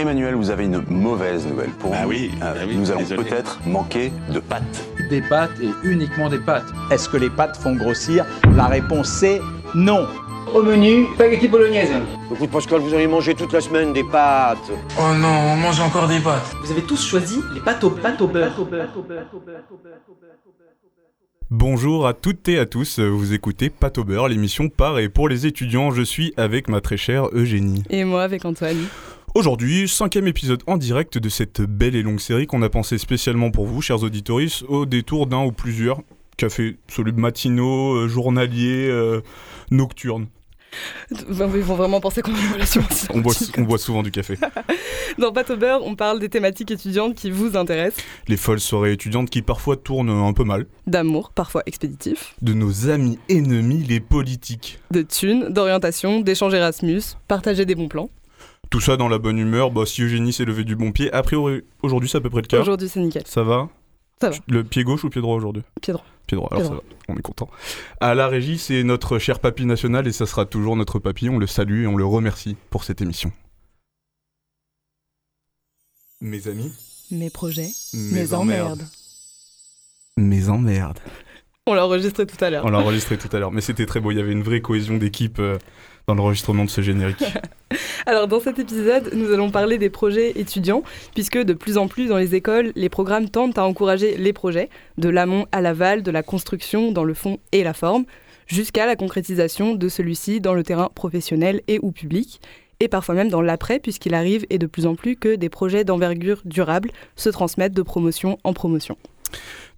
Emmanuel, vous avez une mauvaise nouvelle pour Bah nous. oui, Euh, bah oui, nous allons peut-être manquer de pâtes. Des pâtes et uniquement des pâtes. Est-ce que les pâtes font grossir La réponse c'est non. Au menu, spaghetti bolognaise. Écoute Pascal, vous avez mangé toute la semaine des pâtes. Oh non, on mange encore des pâtes. Vous avez tous choisi les pâtes au, pâtes au beurre. Bonjour à toutes et à tous, vous écoutez Pâte au beurre, l'émission par et pour les étudiants. Je suis avec ma très chère Eugénie. Et moi avec Antoine. Aujourd'hui, cinquième épisode en direct de cette belle et longue série qu'on a pensé spécialement pour vous, chers auditoris, au détour d'un ou plusieurs cafés solubles matinaux, euh, journaliers, euh, nocturnes. Enfin, ils vont vraiment penser qu'on a une relation. On boit, on boit souvent du café. Dans Pâte au beurre, on parle des thématiques étudiantes qui vous intéressent. Les folles soirées étudiantes qui parfois tournent un peu mal. D'amour, parfois expéditif. De nos amis ennemis, les politiques. De thunes, d'orientation, d'échanges Erasmus, partager des bons plans. Tout ça dans la bonne humeur. Bah, si Eugénie s'est levée du bon pied, a priori, aujourd'hui c'est à peu près le cas. Aujourd'hui, c'est nickel. Ça va Ça va. Le pied gauche ou pied droit aujourd'hui Pied droit. Pied droit, alors Pied ça va, on est content. À la régie, c'est notre cher papy national et ça sera toujours notre papy. On le salue et on le remercie pour cette émission. Mes amis, Mes projets, mes, mes emmerdes. Mes emmerdes. On l'a enregistré tout à l'heure. On l'a enregistré tout à l'heure, mais c'était très beau. Il y avait une vraie cohésion d'équipe euh, dans l'enregistrement de ce générique. Alors dans cet épisode, nous allons parler des projets étudiants, puisque de plus en plus dans les écoles, les programmes tentent à encourager les projets, de l'amont à l'aval, de la construction dans le fond et la forme, jusqu'à la concrétisation de celui-ci dans le terrain professionnel et ou public, et parfois même dans l'après, puisqu'il arrive et de plus en plus que des projets d'envergure durable se transmettent de promotion en promotion.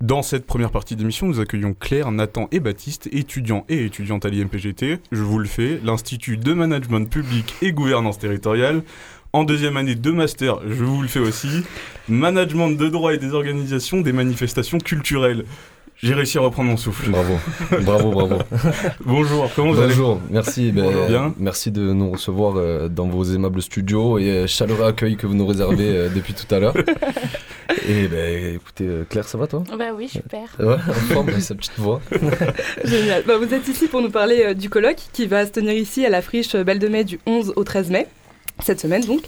Dans cette première partie d'émission, nous accueillons Claire, Nathan et Baptiste, étudiants et étudiantes à l'IMPGT. Je vous le fais, l'Institut de Management Public et Gouvernance Territoriale. En deuxième année de master, je vous le fais aussi, Management de droit et des organisations des manifestations culturelles. J'ai réussi à reprendre mon souffle. Bravo, bravo, bravo. Bonjour, comment vous allez Bonjour, merci. ben, Bonjour. Bien. Merci de nous recevoir euh, dans vos aimables studios et euh, chaleureux accueil que vous nous réservez euh, depuis tout à l'heure. Et ben, écoutez, euh, Claire, ça va toi? Bah oui, super. Ouais, en forme sa petite voix. Génial. Bah, vous êtes ici pour nous parler euh, du colloque qui va se tenir ici à la friche Belle de Mai du 11 au 13 mai, cette semaine donc.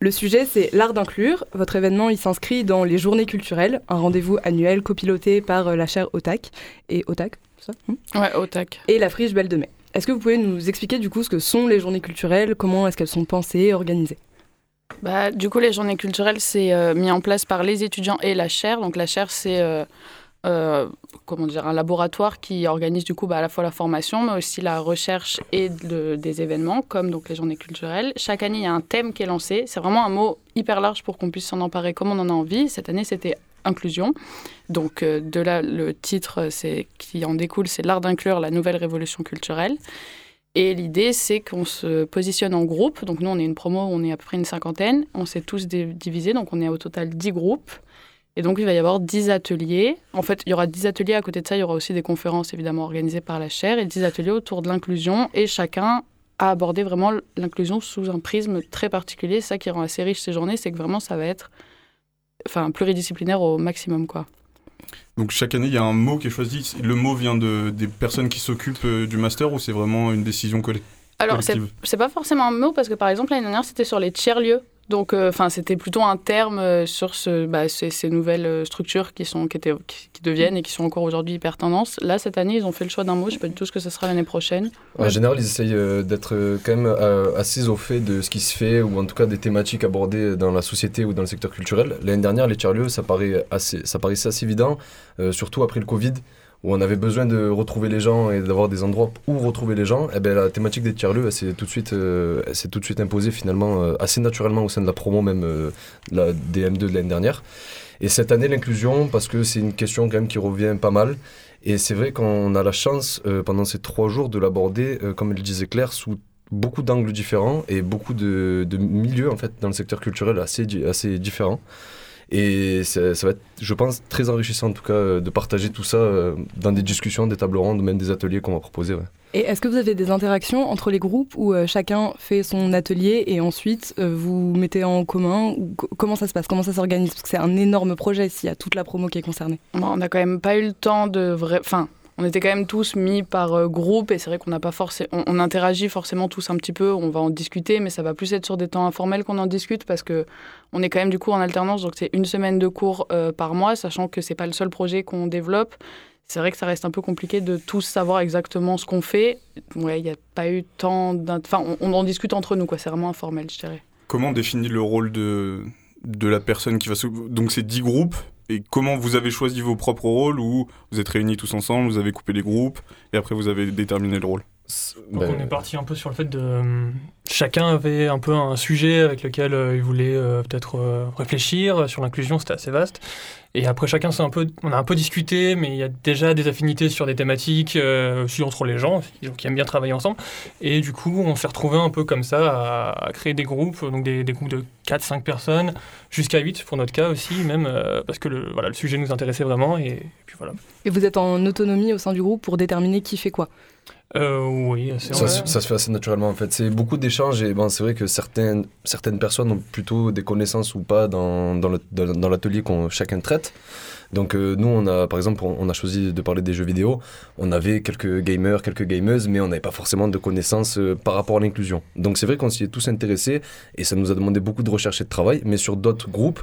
Le sujet, c'est l'art d'inclure. Votre événement, il s'inscrit dans les journées culturelles, un rendez-vous annuel copiloté par euh, la chaire OTAC et OTAC, c'est ça Hmm Ouais, au tac. et la friche Belle de Mai. Est-ce que vous pouvez nous expliquer du coup ce que sont les journées culturelles, comment est-ce qu'elles sont pensées organisées? Bah, du coup, les journées culturelles, c'est euh, mis en place par les étudiants et la chaire. Donc, la chaire, c'est euh, euh, comment dire, un laboratoire qui organise du coup bah, à la fois la formation, mais aussi la recherche et des événements, comme donc les journées culturelles. Chaque année, il y a un thème qui est lancé. C'est vraiment un mot hyper large pour qu'on puisse s'en emparer comme on en a envie. Cette année, c'était inclusion. Donc, euh, de là, le titre c'est, qui en découle, c'est l'art d'inclure la nouvelle révolution culturelle. Et l'idée, c'est qu'on se positionne en groupe. Donc nous, on est une promo, on est à peu près une cinquantaine. On s'est tous divisés, donc on est au total 10 groupes. Et donc il va y avoir 10 ateliers. En fait, il y aura 10 ateliers. À côté de ça, il y aura aussi des conférences, évidemment, organisées par la chaire. Et 10 ateliers autour de l'inclusion. Et chacun a abordé vraiment l'inclusion sous un prisme très particulier. C'est ça qui rend assez riche ces journées, c'est que vraiment, ça va être enfin, pluridisciplinaire au maximum, quoi. Donc chaque année, il y a un mot qui est choisi. Le mot vient de, des personnes qui s'occupent euh, du master ou c'est vraiment une décision colle- Alors, collective? c'est pas forcément un mot parce que par exemple l'année dernière c'était sur les tiers-lieux. Donc, euh, enfin, c'était plutôt un terme euh, sur ce, bah, ces, ces nouvelles euh, structures qui sont, qui, étaient, qui, qui deviennent et qui sont encore aujourd'hui hyper tendance. Là, cette année, ils ont fait le choix d'un mot. Je sais pas du tout ce que ce sera l'année prochaine. En général, ils essayent d'être quand même assez au fait de ce qui se fait ou en tout cas des thématiques abordées dans la société ou dans le secteur culturel. L'année dernière, les tiers-lieux, ça, paraît assez, ça paraissait assez évident, surtout après le Covid, où on avait besoin de retrouver les gens et d'avoir des endroits où retrouver les gens. Et ben, la thématique des tiers-lieux, s'est tout, de suite, euh, tout de suite imposée finalement euh, assez naturellement au sein de la promo même euh, la DM2 de l'année dernière. Et cette année, l'inclusion, parce que c'est une question quand même qui revient pas mal. Et c'est vrai qu'on a la chance, euh, pendant ces trois jours, de l'aborder, comme elle disait Claire, sous beaucoup d'angles différents et beaucoup de, milieux, en fait, dans le secteur culturel assez, assez différents. Et ça, ça va être, je pense, très enrichissant, en tout cas, euh, de partager tout ça euh, dans des discussions, des tables rondes, même des ateliers qu'on va proposer. ouais. Et est-ce que vous avez des interactions entre les groupes où euh, chacun fait son atelier et ensuite vous mettez en commun ou Comment ça se passe? Comment ça s'organise? Parce que c'est un énorme projet s'il y a toute la promo qui est concernée. Bon, on n'a quand même pas eu le temps de vrai. Enfin, on était quand même tous mis par groupe et c'est vrai qu'on n'a pas forcément, on, on, interagit forcément tous un petit peu, on va en discuter, mais ça va plus être sur des temps informels qu'on en discute parce que on est quand même du coup en alternance, donc c'est une semaine de cours euh, par mois, sachant que c'est pas le seul projet qu'on développe. C'est vrai que ça reste un peu compliqué de tous savoir exactement ce qu'on fait. Ouais, il n'y a pas eu tant, enfin, on, en discute entre nous, quoi. C'est vraiment informel, je dirais. Comment on définit le rôle de de la personne qui va. Donc c'est 10 groupes, et comment vous avez choisi vos propres rôles ou vous êtes réunis tous ensemble, vous avez coupé les groupes et après vous avez déterminé le rôle? Donc ben... on est parti un peu sur le fait de chacun avait un peu un sujet avec lequel euh, il voulait euh, peut-être euh, réfléchir sur l'inclusion, c'était assez vaste. Et après chacun c'est un peu on a un peu discuté mais il y a déjà des affinités sur des thématiques euh, aussi entre les gens qui aiment bien travailler ensemble et du coup on s'est retrouvé un peu comme ça à, à créer des groupes donc des, des groupes de 4 5 personnes jusqu'à 8 pour notre cas aussi même euh, parce que le voilà le sujet nous intéressait vraiment et, et puis voilà. Et vous êtes en autonomie au sein du groupe pour déterminer qui fait quoi? Euh, oui, ça, ça, se fait assez naturellement en fait. C'est beaucoup d'échanges et bon, c'est vrai que certaines, certaines personnes ont plutôt des connaissances ou pas dans, dans, l'atelier qu'on chacun traite. Donc euh, nous, on a, par exemple, on a choisi de parler des jeux vidéo. On avait quelques gamers, quelques gameuses, mais on n'avait pas forcément de connaissances euh, par rapport à l'inclusion. Donc c'est vrai qu'on s'y est tous intéressés et ça nous a demandé beaucoup de recherche et de travail. Mais sur d'autres groupes,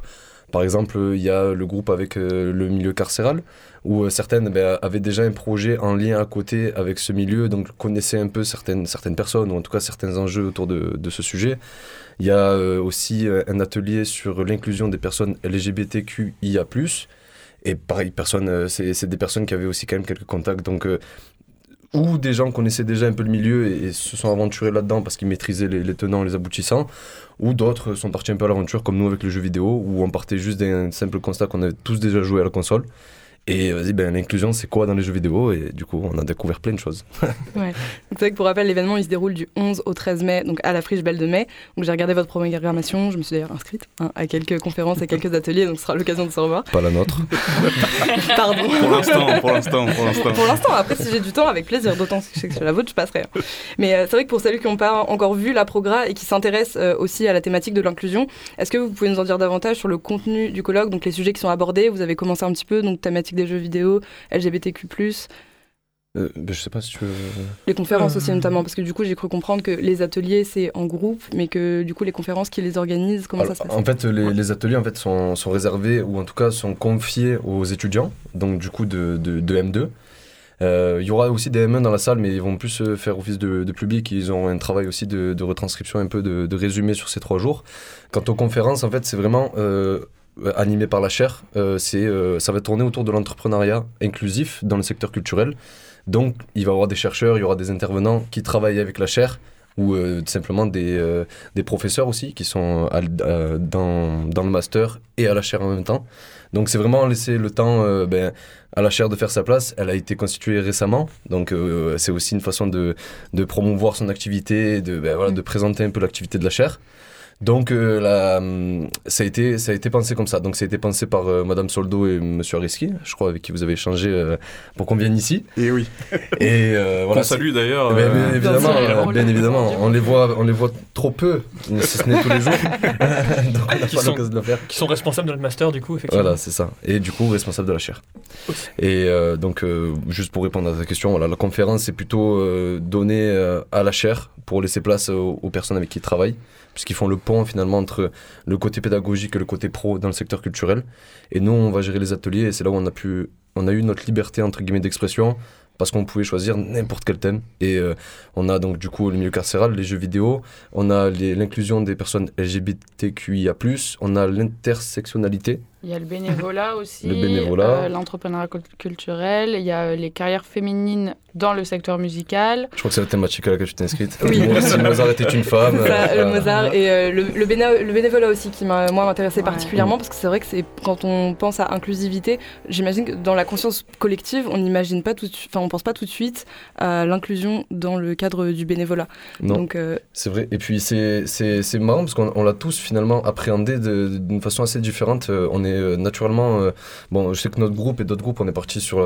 par exemple, il y a le groupe avec euh, le milieu carcéral, où euh, certaines ben, avaient déjà un projet en lien à côté avec ce milieu, donc connaissaient un peu certaines, certaines personnes, ou en tout cas certains enjeux autour de, ce sujet. Il y a euh, aussi un atelier sur l'inclusion des personnes LGBTQIA+, et pareil, personne, c'est des personnes qui avaient aussi quand même quelques contacts, donc ou des gens connaissaient déjà un peu le milieu et, se sont aventurés là-dedans parce qu'ils maîtrisaient les, les, tenants, les aboutissants, ou d'autres sont partis un peu à l'aventure comme nous avec le jeu vidéo, où on partait juste d'un simple constat qu'on avait tous déjà joué à la console. Et vas-y, ben, l'inclusion, c'est quoi dans les jeux vidéo? Et du coup, on a découvert plein de choses. ouais. C'est vrai que pour rappel, l'événement, il se déroule du 11 au 13 mai, donc à la Friche Belle de Mai. Donc j'ai regardé votre programmation, je me suis d'ailleurs inscrite hein, à quelques conférences et quelques ateliers, donc ce sera l'occasion de se revoir. Pas la nôtre. Pardon. Pour l'instant, pour l'instant, pour l'instant. Pour l'instant, après, si j'ai du temps, avec plaisir, d'autant que je sais que c'est la vôtre, je passerai. Hein. Mais euh, c'est vrai que pour celles qui n'ont pas encore vu la programme et qui s'intéressent euh, aussi à la thématique de l'inclusion, est-ce que vous pouvez nous en dire davantage sur le contenu du colloque, donc les sujets qui sont abordés? Vous avez commencé un petit peu, donc thématique des jeux vidéo, LGBTQ+. Euh, ben, je sais pas si tu veux... Les conférences euh... aussi notamment, parce que du coup j'ai cru comprendre que les ateliers c'est en groupe, mais que du coup les conférences qui les organisent, comment Alors, ça se passe En fait les, les, ateliers en fait, sont, sont, réservés, ou en tout cas sont confiés aux étudiants, donc du coup de, de, de M2. Il euh, y aura aussi des M1 dans la salle, mais ils vont plus faire office de, de public. Ils ont un travail aussi de, de retranscription, un peu de, de, résumé sur ces trois jours. Quant aux conférences, en fait, c'est vraiment euh, animé par la chaire. Euh, c'est, euh, ça va tourner autour de l'entrepreneuriat inclusif dans le secteur culturel. Donc, il va y avoir des chercheurs, il y aura des intervenants qui travaillent avec la chaire ou euh, simplement des, euh, des professeurs aussi qui sont à, dans, dans le master et à la chaire en même temps. Donc c'est vraiment laisser le temps euh, ben, à la chaire de faire sa place. Elle a été constituée récemment, donc c'est aussi une façon de, de promouvoir son activité, de, ben, voilà, de présenter un peu l'activité de la chaire. Donc euh, la, ça, a été, ça a été pensé comme ça. Donc ça a été pensé par euh, Madame Soldo et Monsieur Ariski, je crois, avec qui vous avez échangé euh, pour qu'on vienne ici. Et oui. Et voilà. On salue d'ailleurs. Bien, bien, évidemment, bien, bien évidemment. On les voit, on les voit trop peu, si ce n'est tous les jours. Donc on n'a pas l'occasion de le faire. Qui sont responsables de notre master du coup, effectivement. Voilà, c'est ça. Et du coup responsable de la chaire. Et donc juste pour répondre à ta question, voilà, la conférence est plutôt donnée à la chaire pour laisser place aux, aux personnes avec qui ils travaillent puisqu'ils font le pont finalement entre le côté pédagogique et le côté pro dans le secteur culturel. Et nous, on va gérer les ateliers et c'est là où on a, pu, on a eu notre liberté entre guillemets d'expression parce qu'on pouvait choisir n'importe quel thème. Et euh, on a donc du coup le milieu carcéral, les jeux vidéo, on a l'inclusion des personnes LGBTQIA+, on a l'intersectionnalité. Il y a le bénévolat aussi, le bénévolat, euh, l'entrepreneuriat culturel, il y a les carrières féminines dans le secteur musical. Je crois que c'est la thématique à laquelle tu t'es inscrite. Oui. si Mozart était une femme. Ça, euh, le Mozart et euh, le, le, béné le, bénévolat aussi qui m'a moi m'intéressait ouais. particulièrement parce que c'est vrai que c'est quand on pense à inclusivité, j'imagine que dans la conscience collective, on n'imagine pas tout, enfin on pense pas tout de suite à l'inclusion dans le cadre du bénévolat. Non. Donc euh... c'est vrai. Et puis c'est c'est marrant parce qu'on l'a tous finalement appréhendé d'une façon assez différente. On est naturellement bon, je sais que notre groupe et d'autres groupes, on est parti sur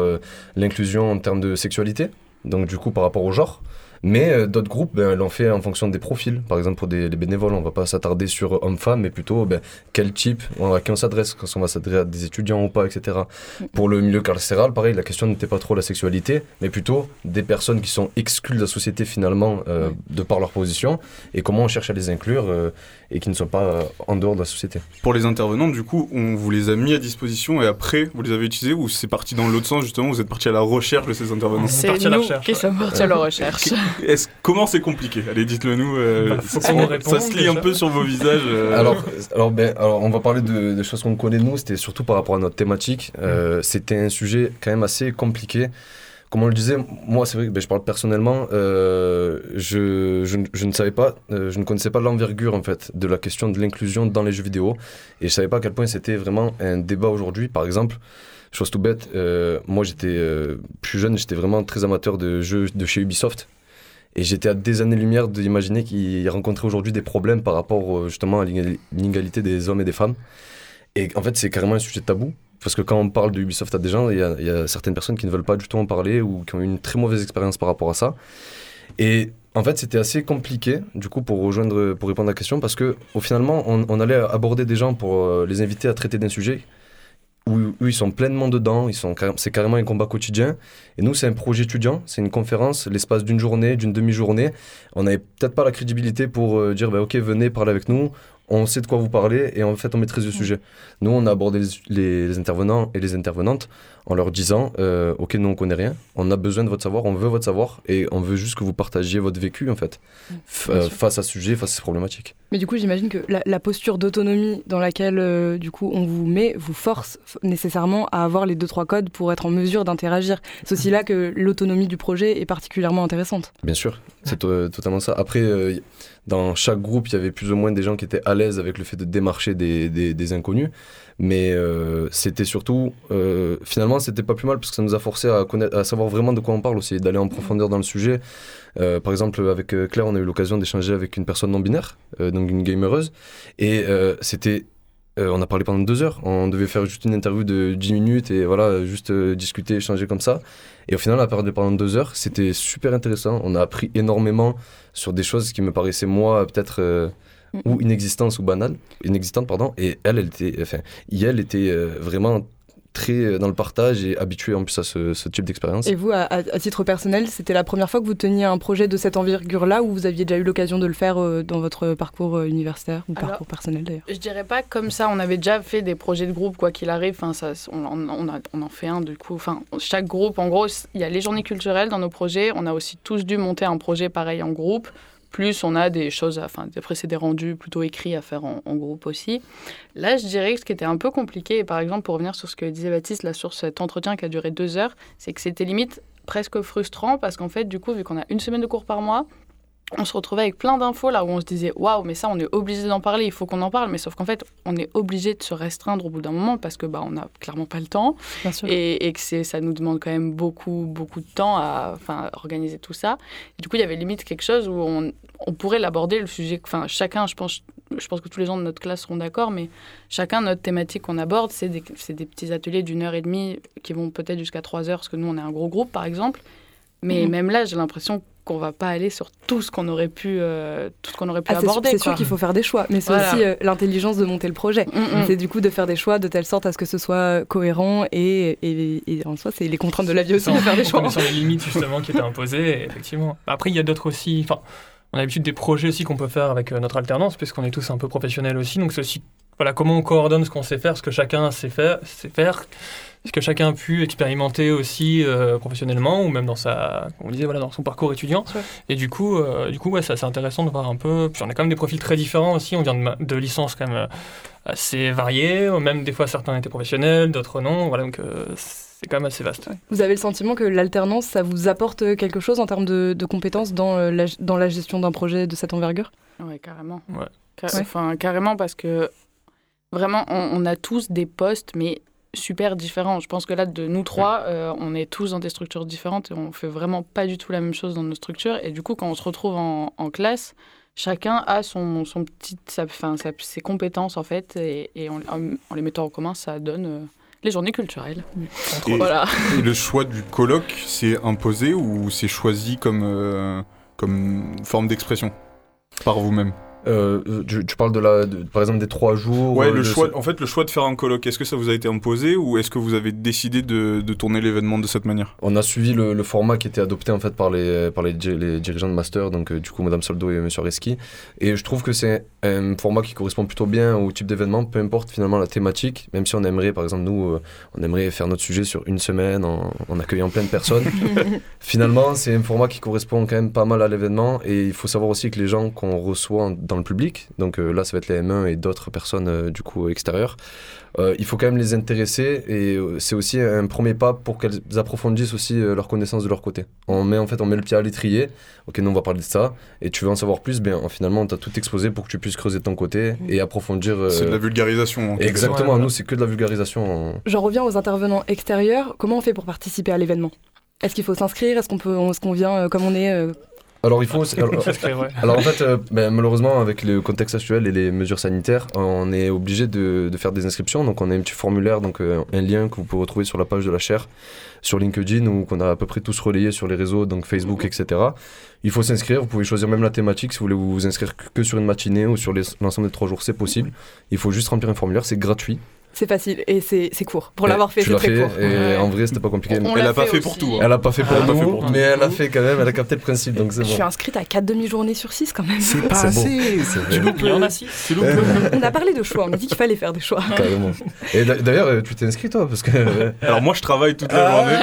l'inclusion en termes de sexualité donc du coup par rapport au genre. Mais euh, d'autres groupes ben, l'ont fait en fonction des profils. Par exemple, pour des, les bénévoles, on va pas s'attarder sur homme-femme, mais plutôt ben, quel type, à qui on s'adresse, quand on va s'adresser à des étudiants ou pas, etc. Pour le milieu carcéral, pareil, la question n'était pas trop la sexualité, mais plutôt des personnes qui sont exclues de la société finalement euh, de par leur position et comment on cherche à les inclure euh, et qui ne soient pas euh, en dehors de la société. Pour les intervenants, du coup, on vous les a mis à disposition et après, vous les avez utilisés ou c'est parti dans l'autre sens, justement, vous êtes parti à la recherche de ces intervenants? C'est nous qui sommes partis à la recherche. Est-ce, comment c'est compliqué? Allez, dites-le nous. euh, Bah, ça, se lit un peu sur vos visages. euh. Alors, alors, ben, alors, on va parler de, de choses qu'on connaît nous, c'était surtout par rapport à notre thématique. Euh, C'était un sujet quand même assez compliqué. Comme on le disait, moi, c'est vrai que ben, je parle personnellement, euh, je, je, ne- je ne savais pas, euh, je ne connaissais pas l'envergure en fait de la question de l'inclusion dans les jeux vidéo et je savais pas à quel point c'était vraiment un débat aujourd'hui. Par exemple, chose tout bête, euh, moi j'étais euh, plus jeune, j'étais vraiment très amateur de jeux de chez Ubisoft. Et j'étais à des années-lumière d'imaginer qu'ils rencontraient aujourd'hui des problèmes par rapport euh, justement à l'inégali- l'inégalité des hommes et des femmes. Et en fait, c'est carrément un sujet tabou. Parce que quand on parle de à des gens, il y, a- certaines personnes qui ne veulent pas du tout en parler ou qui ont eu une très mauvaise expérience par rapport à ça. Et en fait, c'était assez compliqué, du coup, pour rejoindre, pour répondre à la question, parce que au finalement, on, on allait aborder des gens pour euh, les inviter à traiter d'un sujet où, où ils sont pleinement dedans, ils sont, c'est carrément un combat quotidien. Et nous, c'est un projet étudiant, c'est une conférence, l'espace d'une journée, d'une demi-journée. On n'avait peut-être pas la crédibilité pour euh, dire, bah, ok, venez parler avec nous, on sait de quoi vous parlez et en fait, on maîtrise le sujet. Nous, on a abordé les, les- les intervenants et les intervenantes en leur disant, euh, ok, nous, on connaît rien, on a besoin de votre savoir, on veut votre savoir et on veut juste que vous partagiez votre vécu, en fait, f- euh, face à ce sujet, face à ces problématiques. Mais du coup, j'imagine que la, la posture d'autonomie dans laquelle euh, du coup on vous met vous force nécessairement à avoir les deux trois codes pour être en mesure d'interagir. C'est aussi là que l'autonomie du projet est particulièrement intéressante. Bien sûr, c'est to- totalement ça. Après, dans chaque groupe, il y avait plus ou moins des gens qui étaient à l'aise avec le fait de démarcher des, des- inconnus. Mais euh, c'était surtout, euh, finalement, c'était pas plus mal parce que ça nous a forcé à, connaître, à savoir vraiment de quoi on parle aussi, d'aller en profondeur dans le sujet. Euh, par exemple, avec euh, Claire, on a eu l'occasion d'échanger avec une personne non binaire, donc une gamereuse. Et c'était on a parlé pendant deux heures. On devait faire juste une interview de 10 minutes et voilà, juste discuter, échanger comme ça. Et au final, on a parlé pendant deux heures. C'était super intéressant. On a appris énormément sur des choses qui me paraissaient, moi, peut-être euh, ou inexistantes ou banales. Inexistantes, pardon. Et elle, elle était, enfin, elle était euh, vraiment très euh, dans le partage et habituée en plus à ce, ce type d'expérience. Et vous, à, titre personnel, c'était la première fois que vous teniez un projet de cette envergure-là ou vous aviez déjà eu l'occasion de le faire euh, dans votre parcours euh, universitaire ou Alors, parcours personnel d'ailleurs? Je dirais pas comme ça. On avait déjà fait des projets de groupe, quoi qu'il arrive. Enfin, ça, on, on, on a- on en fait un du coup. Enfin, chaque groupe, en gros, il y a les journées culturelles dans nos projets. On a aussi tous dû monter un projet pareil en groupe. Plus on a des choses, enfin, après c'est des rendus plutôt écrits à faire en, groupe aussi. Là, je dirais que ce qui était un peu compliqué, par exemple, pour revenir sur ce que disait Baptiste, là, sur cet entretien qui a duré deux heures, c'est que c'était limite presque frustrant parce qu'en fait, du coup, vu qu'on a une semaine de cours par mois, on se retrouvait avec plein d'infos là où on se disait waouh mais ça on est obligé d'en parler il faut qu'on en parle mais sauf qu'en fait on est obligé de se restreindre au bout d'un moment parce que bah on n'a clairement pas le temps Bien sûr. et, et que c'est ça nous demande quand même beaucoup beaucoup de temps à enfin organiser tout ça Et du coup il y avait limite quelque chose où on, on pourrait l'aborder le sujet enfin chacun je pense je pense que tous les gens de notre classe seront d'accord mais chacun notre thématique qu'on aborde c'est des, des petits ateliers d'une heure et demie qui vont peut-être jusqu'à trois heures parce que nous on est un gros groupe par exemple mais Mhm. même là j'ai l'impression qu'on va pas aller sur tout ce qu'on aurait pu euh, tout ce qu'on aurait pu Ah, aborder c'est sûr qu'il faut faire des choix, mais c'est Voilà. aussi euh, l'intelligence de monter le projet. Mm, mm. C'est du coup de faire des choix de telle sorte à ce que ce soit cohérent et, et, et en soi, c'est les contraintes de la vie aussi de faire des choix. connaissant les limites justement qui étaient imposées, effectivement. Après, il y a d'autres aussi. Enfin, on a l'habitude des projets aussi qu'on peut faire avec euh, notre alternance, puisqu'on est tous un peu professionnels aussi. Donc c'est aussi voilà comment on coordonne ce qu'on sait faire, ce que chacun sait faire, sait faire, ce que chacun a pu expérimenter aussi euh, professionnellement ou même dans sa, on disait voilà, dans son parcours étudiant. Et du coup, euh, du coup, ouais, c'est assez intéressant de voir un peu. Puis on a quand même des profils très différents aussi. On vient de, de licences quand même euh, assez variées. Même des fois certains étaient professionnels, d'autres non. Voilà, donc euh, c'est quand même assez vaste. Vous avez le sentiment que l'alternance, ça vous apporte quelque chose en termes de, de compétences dans, euh, la, dans la gestion d'un projet de cette envergure? Ouais, carrément. Ouais. Ca- Ouais. Enfin, carrément, parce que vraiment, on, on a tous des postes, mais super différents. Je pense que là, de nous trois, euh, on est tous dans des structures différentes et on fait vraiment pas du tout la même chose dans nos structures. Et du coup, quand on se retrouve en, en classe, chacun a son, son petit, sa, ses compétences, en fait, et, et en, les mettant en commun, ça donne euh, les journées culturelles. Et, Voilà. et le choix du colloque, c'est imposé ou c'est choisi comme, euh, comme forme d'expression par vous-même? Euh, tu, tu parles de la, de- par exemple des trois jours. Ouais, euh, le de choix, ce- en fait, le choix de faire un colloque, est-ce que ça vous a été imposé ou est-ce que vous avez décidé de, de tourner l'événement de cette manière? On a suivi le, le format qui était adopté en fait par les, par les, di- les dirigeants de master, donc euh, du coup Madame Soldo et Monsieur Reski. Et je trouve que c'est un format qui correspond plutôt bien au type d'événement, peu importe finalement la thématique, même si on aimerait, par exemple nous, euh, on aimerait faire notre sujet sur une semaine en, en accueillant plein de personnes. finalement, c'est un format qui correspond quand même pas mal à l'événement et il faut savoir aussi que les gens qu'on reçoit en- dans le public, donc euh, là ça va être les M1 et d'autres personnes euh, du coup extérieures, euh, il faut quand même les intéresser et c'est aussi un premier pas pour qu'elles approfondissent aussi euh, leurs connaissances de leur côté. On met en fait on met le pied à l'étrier. Ok, nous on va parler de ça et tu veux en savoir plus, ben finalement tu as tout exposé pour que tu puisses creuser de ton côté et approfondir. euh, C'est de la vulgarisation. Exactement, sorte. nous c'est que de la vulgarisation. en- J'en reviens aux intervenants extérieurs. Comment on fait pour participer à l'événement? Est-ce qu'il faut s'inscrire? Est-ce qu'on peut, est-ce qu'on vient euh, comme on est euh, Alors il faut. alors- en fait, euh, ben, malheureusement, avec le contexte actuel et les mesures sanitaires, on est obligé de, de faire des inscriptions. Donc on a un petit formulaire, donc euh, un lien que vous pouvez retrouver sur la page de la chaire, sur LinkedIn, ou qu'on a à peu près tous relayé sur les réseaux, donc Facebook, etc. Il faut s'inscrire, vous pouvez choisir même la thématique, si vous voulez vous inscrire que- sur une matinée ou sur l'ensemble des trois jours, c'est possible. Il faut juste remplir un formulaire, c'est gratuit. C'est facile et c'est c'est court. Pour l'avoir fait, c'est très fait, court. Et Ouais. en vrai, c'était pas compliqué. On Elle l'a a pas fait pour tout, hein. Elle a pas fait pour nous, fait pour tout. mais elle a fait quand même, elle a capté le principe, donc c'est Je suis bon. inscrite à 4 demi-journées sur 6 quand même. C'est pas assez, il y en a six. Tu loupes. On a parlé de choix, on a dit qu'il fallait faire des choix. Carrément. Et d'a- d'ailleurs, euh, tu t'es inscrit toi parce que Alors moi je travaille toute la journée.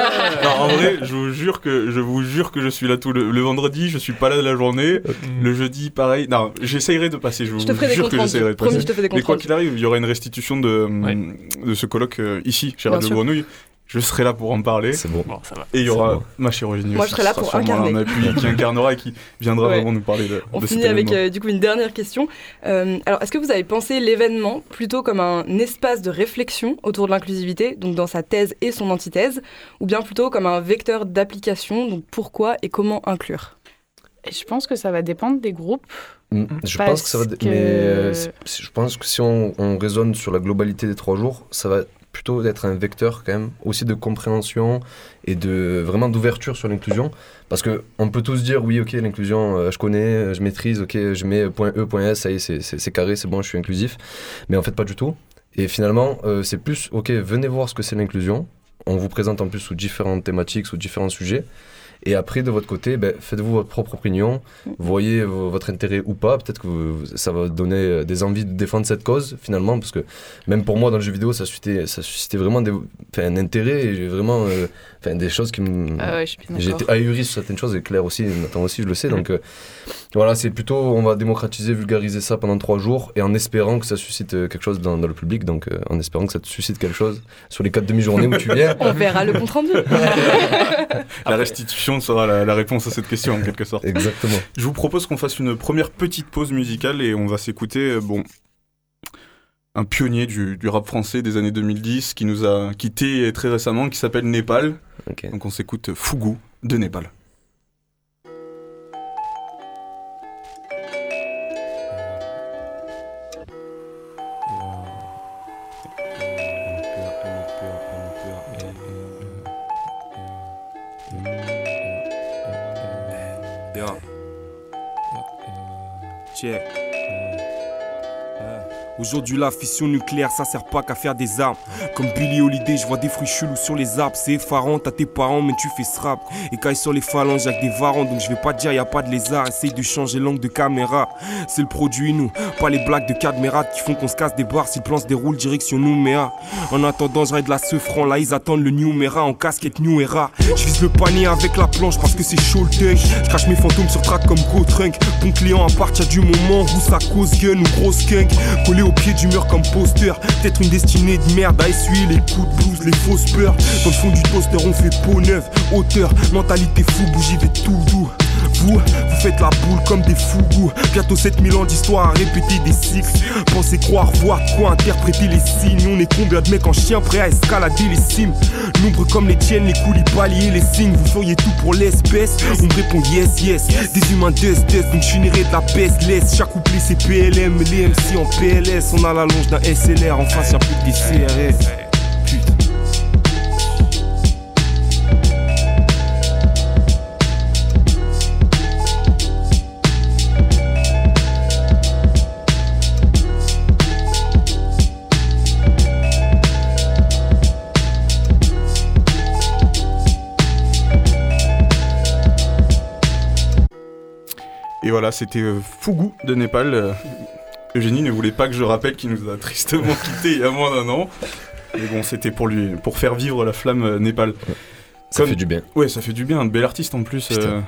Non, en vrai, je vous jure que je vous jure que je suis là tout le, le vendredi, je suis pas là de la journée. Le jeudi pareil. Non, j'essayerai de passer, je vous Je te ferai des jure que j'essayerai de passer. Promis, je te fais des Mais quoi qu'il arrive, il y aura une restitution de, Ouais. De ce colloque euh, ici, chez Radio. Grenouille. Je serai là pour en parler. c'est bon. Bon, ça va. Et il y aura bon. ma chère Eugénie Moi, aussi je serai là qui pour sera sûrement incarner. un appui, qui incarnera et qui viendra Ouais. vraiment nous parler de, On de cet finit avec événement. euh, du coup une dernière question. Euh, alors, est-ce que vous avez pensé l'événement plutôt comme un espace de réflexion autour de l'inclusivité, donc dans sa thèse et son antithèse, ou bien plutôt comme un vecteur d'application, donc pourquoi et comment inclure? Et je pense que ça va dépendre des groupes. Je Parce pense que ça va. que- Mais euh, c'est- je pense que si on, on raisonne sur la globalité des trois jours, ça va plutôt être un vecteur quand même aussi de compréhension et de vraiment d'ouverture sur l'inclusion. Parce que on peut tous dire oui ok l'inclusion euh, je connais je maîtrise ok je mets point e point s ça y est c'est carré c'est bon je suis inclusif. Mais en fait pas du tout. Et finalement euh, c'est plus ok venez voir ce que c'est l'inclusion. On vous présente en plus sous différentes thématiques sous différents sujets et après de votre côté ben, faites-vous votre propre opinion voyez votre intérêt ou pas. Peut-être que vous- ça va donner euh, des envies de défendre cette cause finalement, parce que même pour moi dans le jeu vidéo, ça suscitait, vraiment un intérêt et j'ai vraiment euh, enfin, des choses qui me. Ah ouais, je suis bien j'ai d'accord. été ahuri sur certaines choses et Claire aussi, Nathan aussi, je le sais. Donc euh, voilà, c'est plutôt on va démocratiser, vulgariser ça pendant trois jours et en espérant que ça suscite euh, quelque chose dans, dans le public. Donc euh, en espérant que ça te suscite quelque chose sur les quatre demi-journées où tu viens. On verra le compte rendu. La restitution sera la, la réponse à cette question en quelque sorte. Exactement. Je vous propose qu'on fasse une première petite pause musicale et on va s'écouter, bon, un pionnier du, du rap français des années 2010 qui nous a quitté très récemment, qui s'appelle Népal. Donc on s'écoute Fougou de Népal. Yo. Aujourd'hui la fission nucléaire ça sert pas qu'à faire des armes. Comme Billy Holiday je vois des fruits chelous sur les arbres. C'est effarant t'as tes parents mais tu fais ce rap Et quand sur les phalanges que des varans. Donc je vais pas dire y a pas de lézard. Essaye de changer l'angle de caméra. C'est le produit nous. Pas les blagues de cadmérate qui font qu'on se casse des barres. Si le plan se déroule direction Nouméa. En attendant je de la seufran Là ils attendent le Numera en casquette New Era Je vise le panier avec la planche parce que c'est chaud le Je cache mes fantômes sur track comme Go Trunk Bon client à partir du moment où ça cause gun ou grosse skunk Collé au pied du mur comme poster. Peut-être une destinée de merde à essuyer les coups de blues, les fausses peurs. Dans le fond du toaster on fait peau neuve Hauteur, mentalité fou, bougie vais tout doux vous, faites la boule comme des fougous Bientôt 7000 ans d'histoire à répéter des cycles. Pensez croire, voir quoi interpréter les signes. On est combien de mecs en chien prêts à escalader les cimes. Nombreux comme les tiennes, les coups, les paliers, les signes. Vous feriez tout pour l'espèce. On me répond yes, yes. Des humains death, death, donc générer de la baisse Laisse. Chaque couplet c'est PLM Les MC en PLS, on a la longe d'un SLR En face y'a plus que des CRS voilà, c'était euh, Fugu de Népal. Euh, Eugénie ne voulait pas que je rappelle qu'il nous a tristement quittés il y a moins d'un an. Mais bon, c'était pour lui, pour faire vivre la flamme euh, Népal. Ça fait du bien. Ouais, ça fait du bien. Un bel artiste en plus. euh,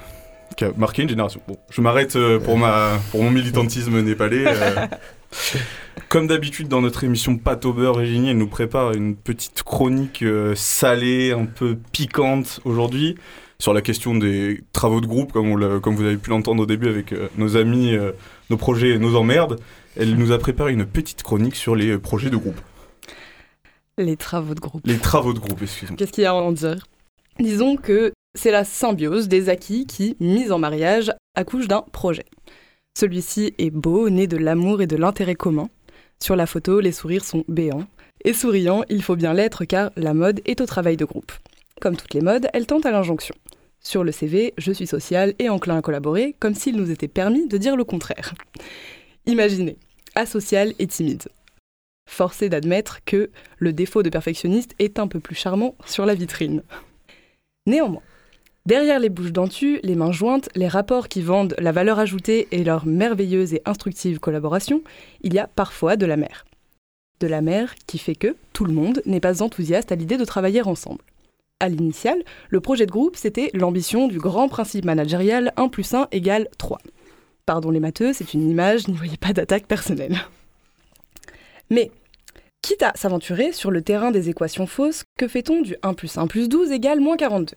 qui a marqué une génération. Bon, je m'arrête euh, pour, ma, pour mon militantisme népalais. euh. Comme d'habitude dans notre émission Pâte au beurre, Eugénie, elle nous prépare une petite chronique salée, un peu piquante aujourd'hui, sur la question des travaux de groupe, comme, on l'a- comme vous avez pu l'entendre au début avec euh, nos amis, euh, nos projets et nos emmerdes. Elle nous a préparé une petite chronique sur les euh, projets de groupe. Les travaux de groupe. Les travaux de groupe, excusez-moi. Qu'est-ce qu'il y a à en dire? Disons que c'est la symbiose des acquis qui, mis en mariage, accouchent d'un projet. Celui-ci est beau, né de l'amour et de l'intérêt commun. Sur la photo, les sourires sont béants. Et souriant, il faut bien l'être car la mode est au travail de groupe. Comme toutes les modes, elle tente à l'injonction. Sur le CV, je suis social et enclin à collaborer, comme s'il nous était permis de dire le contraire. Imaginez, asocial et timide. Forcé d'admettre que le défaut de perfectionniste est un peu plus charmant sur la vitrine. Néanmoins, derrière les bouches dentues, les mains jointes, les rapports qui vendent la valeur ajoutée et leur merveilleuse et instructive collaboration, il y a parfois de la mer. De la mer qui fait que tout le monde n'est pas enthousiaste à l'idée de travailler ensemble. À l'initiale, le projet de groupe, c'était l'ambition du grand principe managérial 1 plus 1 égale 3. Pardon les matheux, c'est une image, n'y voyez pas d'attaque personnelle. Mais, quitte à s'aventurer sur le terrain des équations fausses, que fait-on du 1 plus 1 plus 12 égale moins 42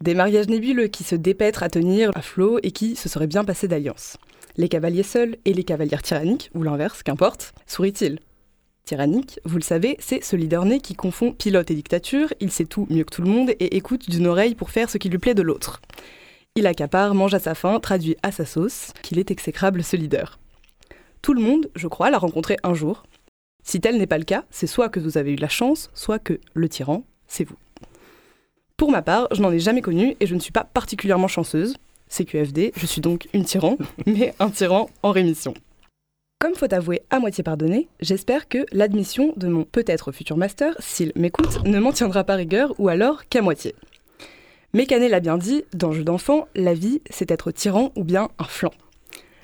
Des mariages nébuleux qui se dépêtrent à tenir à flot et qui se seraient bien passés d'alliance. Les cavaliers seuls et les cavalières tyranniques, ou l'inverse, qu'importe, sourient-ils? Tyrannique, vous le savez, c'est ce leader né qui confond pilote et dictature, il sait tout mieux que tout le monde et écoute d'une oreille pour faire ce qui lui plaît de l'autre. Il accapare, mange à sa faim, traduit à sa sauce, qu'il est exécrable ce leader. Tout le monde, je crois, l'a rencontré un jour. Si tel n'est pas le cas, c'est soit que vous avez eu la chance, soit que le tyran, c'est vous. Pour ma part, je n'en ai jamais connu et je ne suis pas particulièrement chanceuse. CQFD, je suis donc une tyran, mais un tyran en rémission. Comme faut avouer à moitié pardonné, j'espère que l'admission de mon peut-être futur master, s'il m'écoute, ne m'en tiendra pas rigueur ou alors qu'à moitié. Mécanet l'a bien dit, dans Jeu d'enfant, la vie, c'est être tyran ou bien un flanc.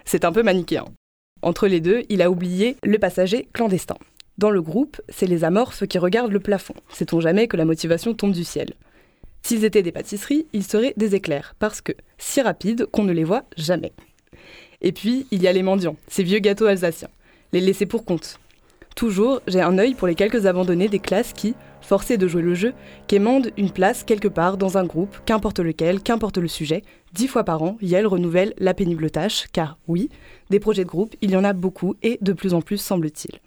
C'est un peu manichéen. Entre les deux, il a oublié le passager clandestin. Dans le groupe, c'est les amorphes qui regardent le plafond. Sait-on jamais que la motivation tombe du ciel? S'ils étaient des pâtisseries, ils seraient des éclairs, parce que si rapides qu'on ne les voit jamais. Et puis, il y a les mendiants, ces vieux gâteaux alsaciens, les laissés pour compte. Toujours, j'ai un œil pour les quelques abandonnés des classes qui, forcés de jouer le jeu, quémandent une place quelque part dans un groupe, qu'importe lequel, qu'importe le sujet, dix fois par an, Yale renouvelle la pénible tâche, car oui, des projets de groupe, il y en a beaucoup et de plus en plus semble-t-il.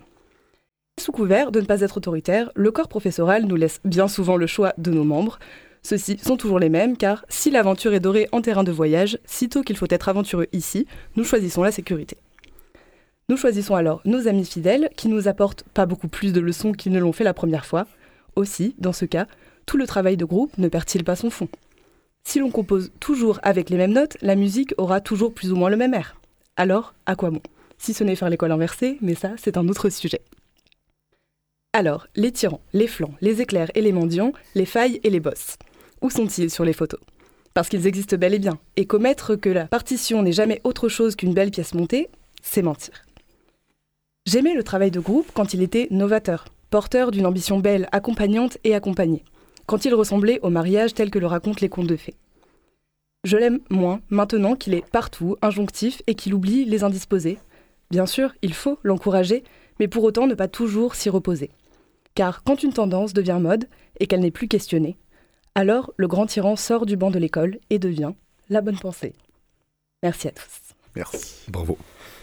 Sous couvert de ne pas être autoritaire, le corps professoral nous laisse bien souvent le choix de nos membres. Ceux-ci sont toujours les mêmes car si l'aventure est dorée en terrain de voyage, sitôt qu'il faut être aventureux ici, nous choisissons la sécurité. Nous choisissons alors nos amis fidèles qui nous apportent pas beaucoup plus de leçons qu'ils ne l'ont fait la première fois. Aussi, dans ce cas, tout le travail de groupe ne perd-il pas son fond Si l'on compose toujours avec les mêmes notes, la musique aura toujours plus ou moins le même air. Alors, à quoi bon? Si ce n'est faire l'école inversée, mais ça, c'est un autre sujet. Alors, les tyrans, les flancs, les éclairs et les mendiants, les failles et les bosses. Où sont-ils sur les photos? Parce qu'ils existent bel et bien, et commettre que la partition n'est jamais autre chose qu'une belle pièce montée, c'est mentir. J'aimais le travail de groupe quand il était novateur, porteur d'une ambition belle, accompagnante et accompagnée, quand il ressemblait au mariage tel que le racontent les contes de fées. Je l'aime moins maintenant qu'il est partout, injonctif et qu'il oublie les indisposés. Bien sûr, il faut l'encourager, mais pour autant ne pas toujours s'y reposer. Car quand une tendance devient mode et qu'elle n'est plus questionnée, alors le grand tyran sort du banc de l'école et devient la bonne pensée. Merci à tous. Merci. Bravo.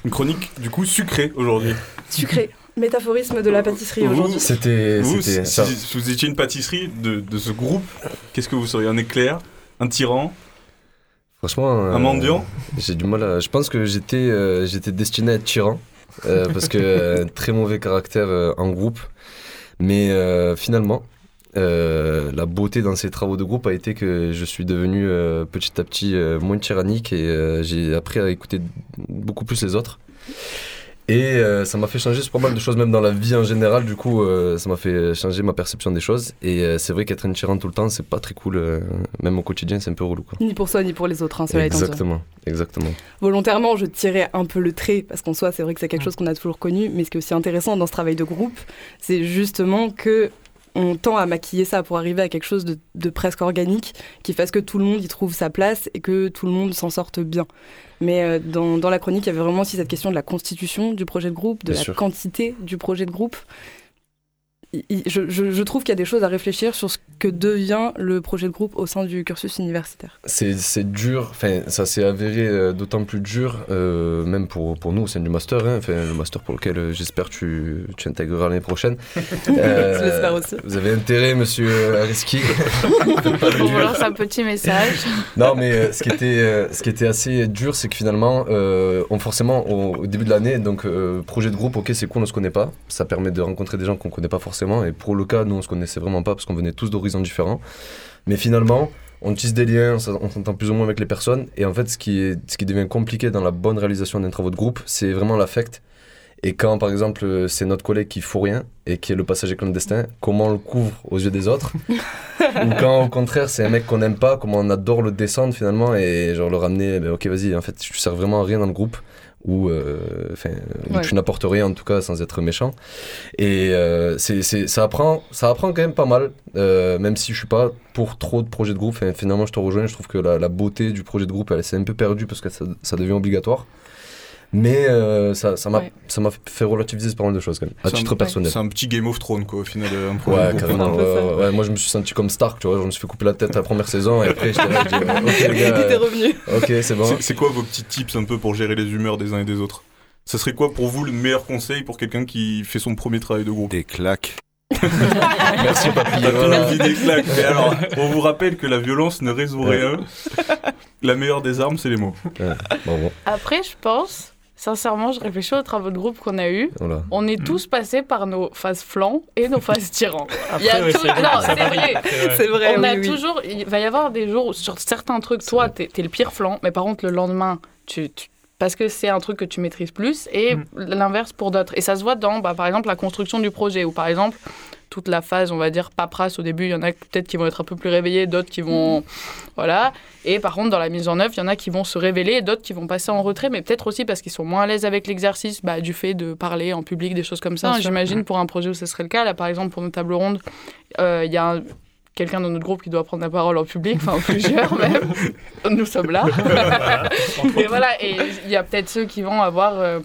Une chronique, du coup, sucrée aujourd'hui. Sucré, métaphorisme de la pâtisserie aujourd'hui. C'était. Vous, si, ça. si vous étiez une pâtisserie de, de ce groupe, qu'est-ce que vous seriez Un éclair Un tyran Franchement. Un euh, mendiant J'ai du mal à. Je pense que j'étais euh, j'étais destiné à être tyran. euh, parce que euh, très mauvais caractère euh, en groupe. Mais euh, finalement, euh, la beauté dans ces travaux de groupe a été que je suis devenu euh, petit à petit euh, moins tyrannique et euh, j'ai appris à écouter beaucoup plus les autres. Et euh, ça m'a fait changer sur pas mal de choses, même dans la vie en général. Du coup, euh, ça m'a fait changer ma perception des choses. Et euh, c'est vrai qu'être un tyran tout le temps, c'est pas très cool. euh, même au quotidien, c'est un peu relou. Quoi. Ni pour soi, ni pour les autres, hein, cela étant dit. Exactement, exactement. Volontairement, je tirais un peu le trait, parce qu'en soi, c'est vrai que c'est quelque chose qu'on a toujours connu, mais ce qui est aussi intéressant dans ce travail de groupe, c'est justement que on tend à maquiller ça pour arriver à quelque chose de, de presque organique, qui fasse que tout le monde y trouve sa place et que tout le monde s'en sorte bien. Mais euh, dans, dans la chronique, il y avait vraiment aussi cette question de la constitution du projet de groupe, de Bien la sûr. quantité du projet de groupe. Je, je- je trouve qu'il y a des choses à réfléchir sur ce que devient le projet de groupe au sein du cursus universitaire. C'est dur, enfin, ça s'est avéré euh, d'autant plus dur, euh, même pour, pour nous au sein du master, hein, enfin, le master pour lequel euh, j'espère tu, tu intégreras l'année prochaine. Euh, Je l'espère aussi. Vous avez intérêt, monsieur Ariski. Dur. vous lance un petit message. Non, mais euh, ce, qui était, euh, ce qui était assez dur, c'est que finalement, euh, on forcément, au, au début de l'année, donc euh, projet de groupe, ok, c'est cool, on se connaît pas. Ça permet de rencontrer des gens qu'on connaît pas forcément. Et pour le cas, nous, on se connaissait vraiment pas parce qu'on venait tous d'horizons différents. Mais finalement, on tisse des liens, on s'en- on s'entend plus ou moins avec les personnes. Et en fait, ce qui, est, ce qui devient compliqué dans la bonne réalisation d'un travaux de groupe, c'est vraiment l'affect. Et quand, par exemple, c'est notre collègue qui fout rien et qui est le passager clandestin, comment on le couvre aux yeux des autres? Ou quand, au contraire, c'est un mec qu'on n'aime pas, comment on adore le descendre finalement et genre le ramener, ben, ok, vas-y, en fait, tu sers vraiment à rien dans le groupe ou euh, Ouais. tu n'apportes rien en tout cas sans être méchant. Et euh, c'est, c'est- ça, apprend, ça apprend quand même pas mal, euh, même si je suis pas pour trop de projets de groupe. Enfin, finalement, je te rejoins, je trouve que la, la beauté du projet de groupe, elle s'est un peu perdue parce que ça, ça devient obligatoire. Mais euh, ça, ça m'a Ouais. ça m'a fait relativiser pas mal de choses quand même, à C'est un- titre personnel. C'est un petit Game of Thrones, quoi, au final. euh, Un Ouais, carrément. ouais, ouais. Moi, je me suis senti comme Stark, tu vois. Je me suis fait couper la tête la première saison et après, j'étais là, ok, les gars, revenu. ok, c'est bon. C'est- quoi vos petits tips un peu pour gérer les humeurs des uns et des autres? Ça serait quoi pour vous le meilleur conseil pour quelqu'un qui fait son premier travail de groupe Des claques. Merci, papy. T'as tout voilà. le dit des claques. Mais alors, on vous rappelle que la violence ne résout rien. La meilleure des armes, c'est les mots. Ouais, bon, bon, Après, je pense, sincèrement, je réfléchis aux travaux de groupe qu'on a eus. voilà. On est tous passés par nos phases flancs et nos phases tyrans. Il y a tout- c'est- Non, vrai. C'est On oui, a oui. toujours, il va y avoir des jours où sur certains trucs, toi, t'es es le pire flanc, mais par contre, le lendemain, tu, tu- parce que c'est un truc que tu maîtrises plus, et Mm. l'inverse pour d'autres. Et ça se voit dans, bah, par exemple, la construction du projet, ou par exemple, toute la phase, on va dire, paperasse au début, il y en a peut-être qui vont être un peu plus réveillés, d'autres qui vont. Voilà. Et par contre, dans la mise en œuvre, il y en a qui vont se révéler, d'autres qui vont passer en retrait, mais peut-être aussi parce qu'ils sont moins à l'aise avec l'exercice, bah, du fait de parler en public, des choses comme ça. Sûr. J'imagine pour un projet où ce serait le cas. Là, par exemple, pour nos tables rondes, euh, il y a un- quelqu'un dans notre groupe qui doit prendre la parole en public, enfin plusieurs même. Nous sommes là. et voilà, et il y a peut-être ceux qui vont avoir euh,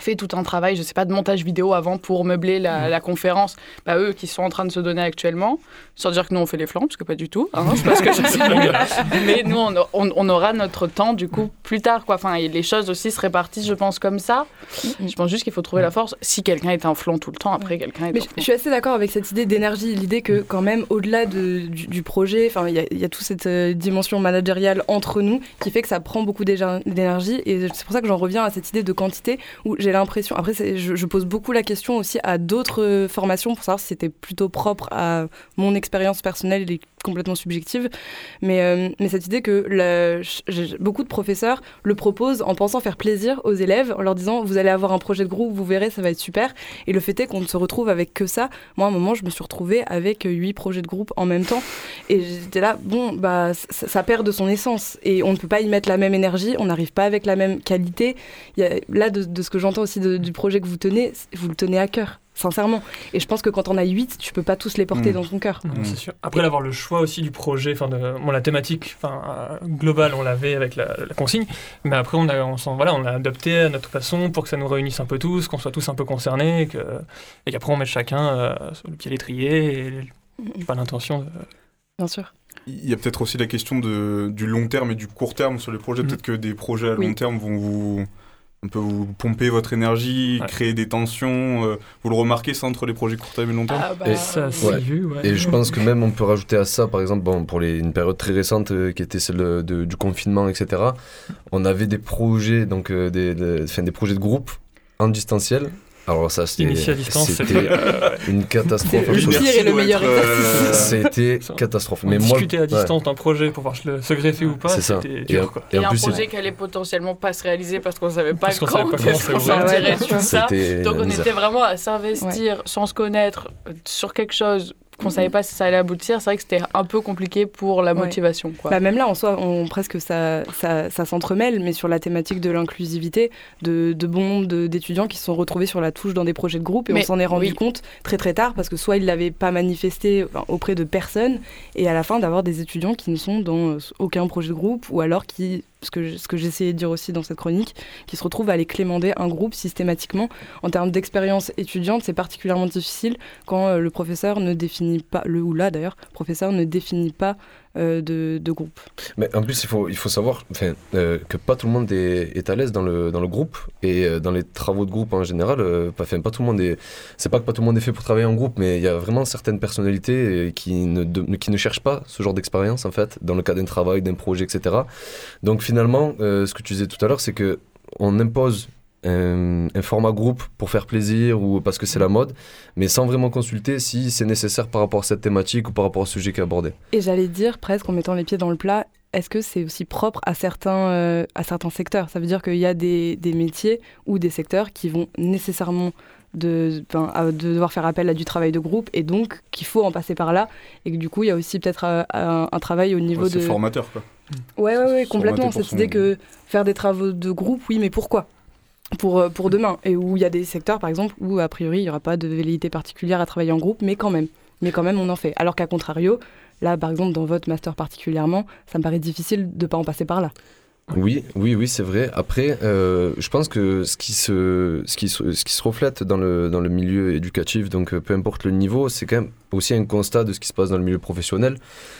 fait tout un travail, je sais pas, de montage vidéo avant pour meubler la, la conférence. Bah, eux qui sont en train de se donner actuellement, sans dire que nous on fait les flancs, parce que pas du tout. hein, c'est parce que je. Mais nous on, a- on- on aura notre temps du coup plus tard. Quoi. Enfin, et les choses aussi se répartissent, je pense, comme ça. Je pense juste qu'il faut trouver la force. Si quelqu'un est un flanc tout le temps, après quelqu'un est Mais un je, suis assez d'accord avec cette idée d'énergie, l'idée que quand même au-delà de- du, du projet, enfin il y, y a toute cette euh, dimension managériale entre nous qui fait que ça prend beaucoup d'énergie et c'est pour ça que j'en reviens à cette idée de quantité où j'ai l'impression, après je, pose beaucoup la question aussi à d'autres euh, formations pour savoir si c'était plutôt propre à mon expérience personnelle et complètement subjective, mais, euh, mais cette idée que beaucoup de professeurs le proposent en pensant faire plaisir aux élèves, en leur disant vous allez avoir un projet de groupe, vous verrez, ça va être super. Et le fait est qu'on ne se retrouve avec que ça. Moi, à un moment, je me suis retrouvée avec huit projets de groupe en même temps. Et j'étais là, bon, bah, ça, perd de son essence. Et on ne peut pas y mettre la même énergie, on n'arrive pas avec la même qualité. Là, de ce que j'entends aussi de- du projet que vous tenez, vous le tenez à cœur. Sincèrement. Et je pense que quand on a 8, tu peux pas tous les porter Mm. dans ton cœur. Non, c'est sûr. Après, d'avoir le choix aussi du projet, enfin, bon, la thématique, enfin, euh, globale, on l'avait avec la, la consigne, mais après, on a, on s'en- voilà, on a adapté à notre façon pour que ça nous réunisse un peu tous, qu'on soit tous un peu concernés, et que- et qu'après, on mette chacun euh, sur le pied l'étrier, et pas l'intention de... Bien sûr. Il y a peut-être aussi la question de, du long terme et du court terme sur les projets. Mm. Peut-être que des projets à Oui. long terme vont vous un peu vous pomper votre énergie, Ouais. créer des tensions. euh, vous le remarquez ça entre les projets court terme et long terme Ah bah, Et Ça, oui. c'est Ouais. vu, ouais. Et je pense que même on peut rajouter à ça, par exemple, bon, pour les, une période très récente euh, qui était celle de- du confinement, etc. On avait des projets, donc euh, des, des projets de groupe en distanciel. Alors ça, c'était Initié à distance, c'était c'était- une catastrophe. Le pire et le meilleur euh, C'était catastrophe. On Mais moi, discutait à ouais. distance d'un projet pour voir le- se greffer ou pas, C'est ça. c'était Et, dur. Quoi. et un projet qui allait potentiellement pas se réaliser parce qu'on savait pas Parce qu'on quand savait pas ça Ouais, Donc on était vraiment à s'investir sans se connaître sur quelque chose qu'on savait pas si ça allait aboutir. C'est vrai que c'était un peu compliqué pour la Ouais. motivation. Quoi. Bah, même là, en soi, on, presque ça, ça, ça s'entremêle, mais sur la thématique de l'inclusivité, de, de bon nombre de- d'étudiants qui se sont retrouvés sur la touche dans des projets de groupe, et Mais on s'en est rendu oui. compte très très tard, parce que soit ils l'avaient pas manifesté enfin, auprès de personne, et à la fin d'avoir des étudiants qui ne sont dans euh, aucun projet de groupe, ou alors qui, ce que, j'essayais de dire aussi dans cette chronique, qui se retrouvent à aller clémender un groupe systématiquement. En termes d'expérience étudiante, c'est particulièrement difficile quand euh, le professeur ne définit pas, le ou la d'ailleurs, professeur ne définit pas euh, de, groupe. Mais en plus, il faut, il faut savoir euh, que pas tout le monde est, à l'aise dans le, dans le groupe et euh, dans les travaux de groupe en général. pas, pas tout le monde est. C'est pas que pas tout le monde est fait pour travailler en groupe, mais il y a vraiment certaines personnalités qui ne, qui ne cherchent pas ce genre d'expérience en fait, dans le cadre d'un travail, d'un projet, etc. Donc finalement, ce que tu disais tout à l'heure, c'est que on impose un, un format groupe pour faire plaisir ou parce que c'est la mode, mais sans vraiment consulter si c'est nécessaire par rapport à cette thématique ou par rapport au sujet qui est abordé. Et j'allais dire presque en mettant les pieds dans le plat, est-ce que c'est aussi propre à certains, euh, à certains secteurs? Ça veut dire qu'il y a des, des métiers ou des secteurs qui vont nécessairement de, ben, à- de devoir faire appel à du travail de groupe et donc qu'il faut en passer par là et que du coup il y a aussi peut-être euh, un, un travail au niveau Ouais, de... C'est formateur, quoi. Ouais, ouais, ouais, complètement. Cette idée que faire des travaux de groupe, oui, mais pourquoi? Pour, euh, pour demain. Et où il y a des secteurs, par exemple, où a priori il n'y aura pas de velléité particulière à travailler en groupe, mais quand même. Mais quand même, on en fait. Alors qu'à contrario, là, par exemple, dans votre master particulièrement, ça me paraît difficile de ne pas en passer par là. Oui, oui, oui, c'est vrai. Après, euh, je pense que ce qui se, ce qui se, ce qui se reflète dans le, dans le milieu éducatif, donc euh, peu importe le niveau, c'est quand même aussi un constat de ce qui se passe dans le milieu professionnel.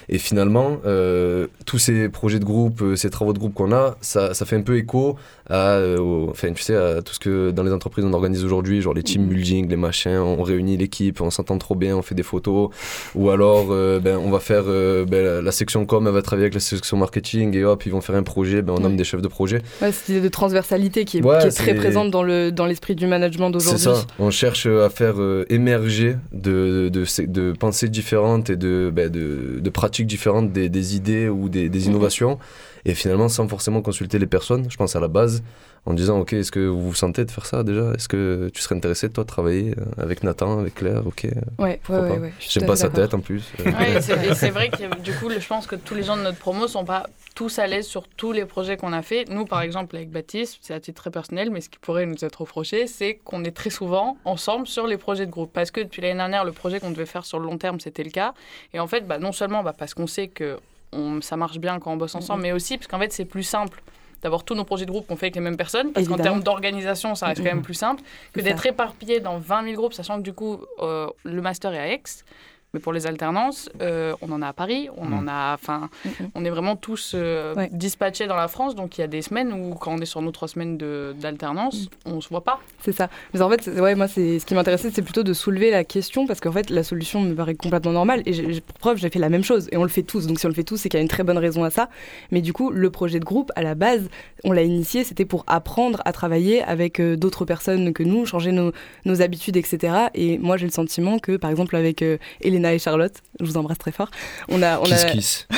Et finalement, euh, tous ces projets de groupe, euh, ces travaux de groupe qu'on a, ça, ça fait un peu écho à, euh, au- enfin, tu sais, à tout ce que dans les entreprises on organise aujourd'hui, genre les team building, les machins, on réunit l'équipe, on s'entend trop bien, on fait des photos, ou alors euh, ben, on va faire ben, la- section com, elle va travailler avec la section marketing, et hop, ils vont faire un projet, ben, on nomme Ouais. des chefs de projet. Ouais, cette idée de transversalité qui est, Ouais, qui est très c'est- présente dans le dans l'esprit du management C'est d'aujourd'hui. ça, on cherche à faire émerger de, de, de, de pensées différentes et de, de, de pratiques différentes des, des idées ou des, des innovations. Et finalement, sans forcément consulter les personnes, je pense à la base, en disant Ok, est-ce que vous vous sentez de faire ça déjà? Est-ce que tu serais intéressé, toi, de travailler euh, avec Nathan, avec Claire? Ok. Ouais, ouais, pas. ouais, ouais, je J'aime pas sa tête en plus. Ouais, et c'est vrai que du coup, je pense que tous les gens de notre promo sont pas tous à l'aise sur tous les projets qu'on a fait. Nous, par exemple, avec Baptiste, c'est à titre très personnel, mais ce qui pourrait nous être reproché, c'est qu'on est très souvent ensemble sur les projets de groupe. Parce que depuis l'année dernière, le projet qu'on devait faire sur le long terme, c'était le cas. Et en fait, bah, non seulement bah, parce qu'on sait que on- ça marche bien quand on bosse ensemble, mais aussi parce qu'en fait, c'est plus simple d'avoir tous nos projets de groupe qu'on fait avec les mêmes personnes, parce qu'en termes d'organisation, ça reste quand même plus simple que d'être éparpillé dans 20 000 groupes, sachant que du coup, euh, le master est à Aix. Mais pour les alternances, euh, on en a à Paris, on en a, enfin, on est vraiment tous euh, Ouais. dispatchés dans la France. Donc il y a des semaines où, quand on est sur nos trois semaines d'alternance, on se voit pas. C'est ça. Mais en fait, ouais, moi, c'est ce qui m'intéressait, c'est plutôt de soulever la question parce qu'en fait, la solution me paraît complètement normale. Et pour preuve, j'ai fait la même chose et on le fait tous. Donc, si on le fait tous, c'est qu'il y a une très bonne raison à ça. Mais du coup, le projet de groupe, à la base, on l'a initié, c'était pour apprendre à travailler avec euh, d'autres personnes que nous, changer nos, nos habitudes, etc. Et moi, j'ai le sentiment que, par exemple, avec euh, Et Charlotte, je vous embrasse très fort, on a, on Kiss a, kiss.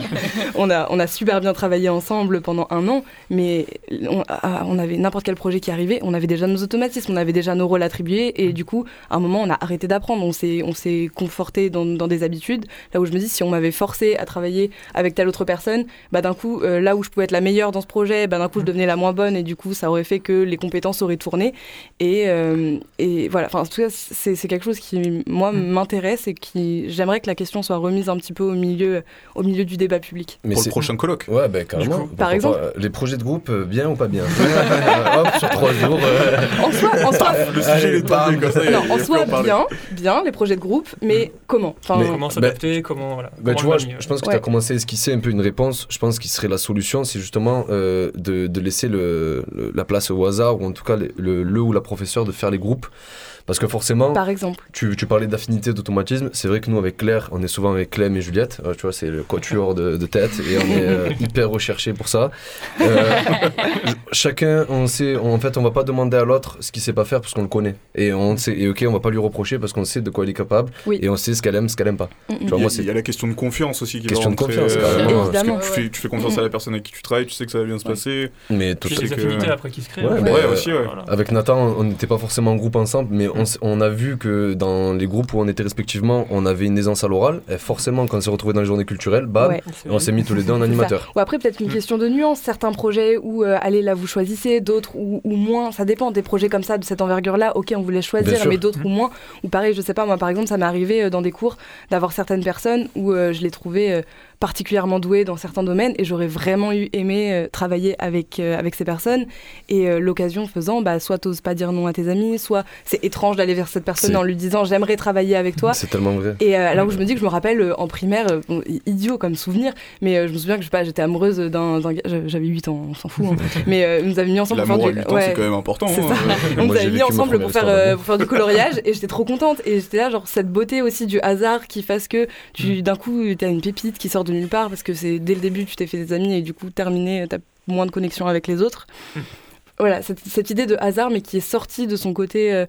on a, on a super bien travaillé ensemble pendant un an, mais on, ah, on avait n'importe quel projet qui arrivait, on avait déjà nos automatismes, on avait déjà nos rôles attribués, et du coup, à un moment, on a arrêté d'apprendre, on s'est, on s'est conforté dans, dans des habitudes, là où je me dis, si on m'avait forcé à travailler avec telle autre personne, bah d'un coup, euh, là où je pouvais être la meilleure dans ce projet, bah d'un coup, je devenais la moins bonne, et du coup, ça aurait fait que les compétences auraient tourné, et, euh, et voilà, enfin, en tout cas, c'est, c'est quelque chose qui, moi, m'intéresse, et qui, j'aimerais que la question soit remise un petit peu au milieu, au milieu du débat public. Pour le c'est- prochain colloque. Ouais, ben carrément. coup. Pourquoi Par exemple pas, euh, Les projets de groupe, euh, bien ou pas bien Hop, sur trois jours. euh, En soi, en soi, Le sujet est tombé comme ça. non, en soi, bien, bien, les projets de groupe, mais comment enfin, Mais- Comment s'adapter, comment voilà. Bah, comment tu vois, je, pense que Ouais. tu as commencé à esquisser un peu une réponse. Je pense qu'il serait la solution, c'est justement euh, de, de laisser le, le- la place au hasard, ou en tout cas le, le, le ou la professeure de faire les groupes. Parce que forcément, Par exemple. tu, tu parlais d'affinité, d'automatisme. C'est vrai que nous, avec Claire, on est souvent avec Clem et Juliette. Euh, tu vois, c'est le quatuor de, de tête et on est euh, hyper recherché pour ça. Euh, chacun, on sait, en fait, on va pas demander à l'autre ce qu'il sait pas faire parce qu'on le connaît. Et on sait, et ok, on va pas lui reprocher parce qu'on sait de quoi il est capable Oui. et on sait ce qu'elle aime, ce qu'elle aime pas. Mm, mm. Tu Il vois, y, moi, a- c'est il y a la question de confiance aussi qui va Question de rentrer, confiance, euh, parce que Évidemment. tu, fais, tu fais confiance à la personne avec qui tu travailles, tu sais que ça va bien se passer. mais tout Puis sais les que- affinités après qui se créent. Ouais, mais, ouais, aussi, ouais. Voilà. Avec Nathan, on n'était pas forcément en groupe ensemble, mais on, a vu que dans les groupes où on était respectivement, on avait une aisance à l'oral. Et forcément, quand on s'est retrouvé dans les journées culturelles, bam, Ouais. On s'est mis tous les deux en animateur. Ou après, peut-être une Mm. question de nuance. Certains projets où, euh, allez, là, vous choisissez, d'autres ou, ou moins. Ça dépend des projets comme ça, de cette envergure-là. Ok, on voulait choisir, mais d'autres Mm. ou moins. Ou pareil, je sais pas, moi, par exemple, ça m'est arrivé euh, dans des cours d'avoir certaines personnes où euh, je les trouvais euh, particulièrement douées dans certains domaines et j'aurais vraiment eu aimé euh, travailler avec, euh, avec ces personnes. Et euh, l'occasion faisant, bah, soit t'oses pas dire non à tes amis, soit c'est étrange d'aller vers cette personne en lui disant j'aimerais travailler avec toi. C'est tellement vrai. Et euh, là où je me dis que je me rappelle euh, en primaire, euh, bon, idiot comme souvenir, mais euh, je me souviens que je sais pas, j'étais amoureuse d'un gars, j'avais j'avais 8 ans, on s'en fout, hein. mais euh, nous avions mis ensemble pour faire 8 du. ouais. c'est quand même important. Hein. On nous avait mis ensemble pour faire, euh, pour du coloriage et j'étais trop contente et j'étais là genre cette beauté aussi du hasard qui fasse que Mm. tu d'un coup tu as une pépite qui sort de nulle part parce que c'est dès le début tu t'es fait des amis et du coup terminé tu as moins de connexion avec les autres. Mm. Voilà, cette, cette idée de hasard mais qui est sortie de son côté euh,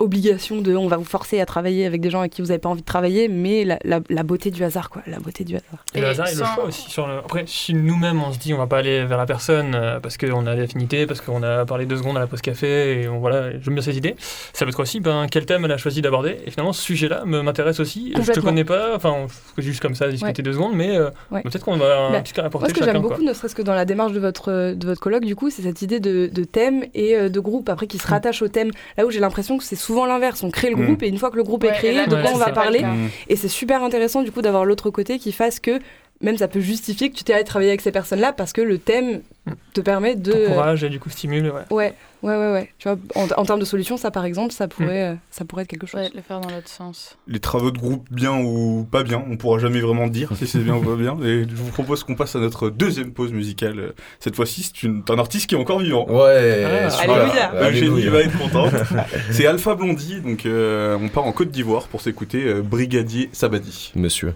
obligation de on va vous forcer à travailler avec des gens avec qui vous n'avez pas envie de travailler mais la, la- la beauté du hasard quoi, la beauté du hasard. Et le hasard et le choix aussi. Sur le... Après, si nous-mêmes on se dit on va pas aller vers la personne euh, parce qu'on a des affinités, parce qu'on a parlé deux secondes à la pause café et on, voilà, j'aime bien cette idée, ça peut être aussi ben, quel thème elle a choisi d'aborder. Et finalement, ce sujet-là me- m'intéresse aussi. Je te connais pas, enfin, on fait juste comme ça discuter Ouais. deux secondes, mais euh, Ouais. peut-être qu'on va un Bah, petit peu Moi, apporter ce que j'aime quoi. beaucoup, ne serait-ce que dans la démarche de votre, de votre colloque, du coup, c'est cette idée de, de thème et euh, de groupe, après, qui se rattache au thème. Là où j'ai l'impression que c'est souvent l'inverse. On crée le Mm. groupe et une fois que le groupe est Ouais, créé, là, de ouais, quoi on va parler. Et c'est super intéressant, du coup, d'avoir l'autre côté qui fasse que même ça peut justifier que tu t'es allé travailler avec ces personnes-là parce que le thème Mm. te permet de. Encourage et du coup stimule. Ouais. Ouais, ouais, ouais, ouais. Tu vois, en, en termes de solution, ça, par exemple, ça pourrait, euh, ça pourrait être quelque chose. Ouais, le faire dans l'autre sens. Les travaux de groupe, bien ou pas bien, on pourra jamais vraiment dire si c'est bien ou pas bien. Et je vous propose qu'on passe à notre deuxième pause musicale. Cette fois-ci, c'est une- un artiste qui est encore vivant. Ouais, Ah. Alléluia. Eugénie Alléluia. va être contente. c'est Alpha Blondie, donc euh, on part en Côte d'Ivoire pour s'écouter euh, Brigadier Sabadi. Monsieur.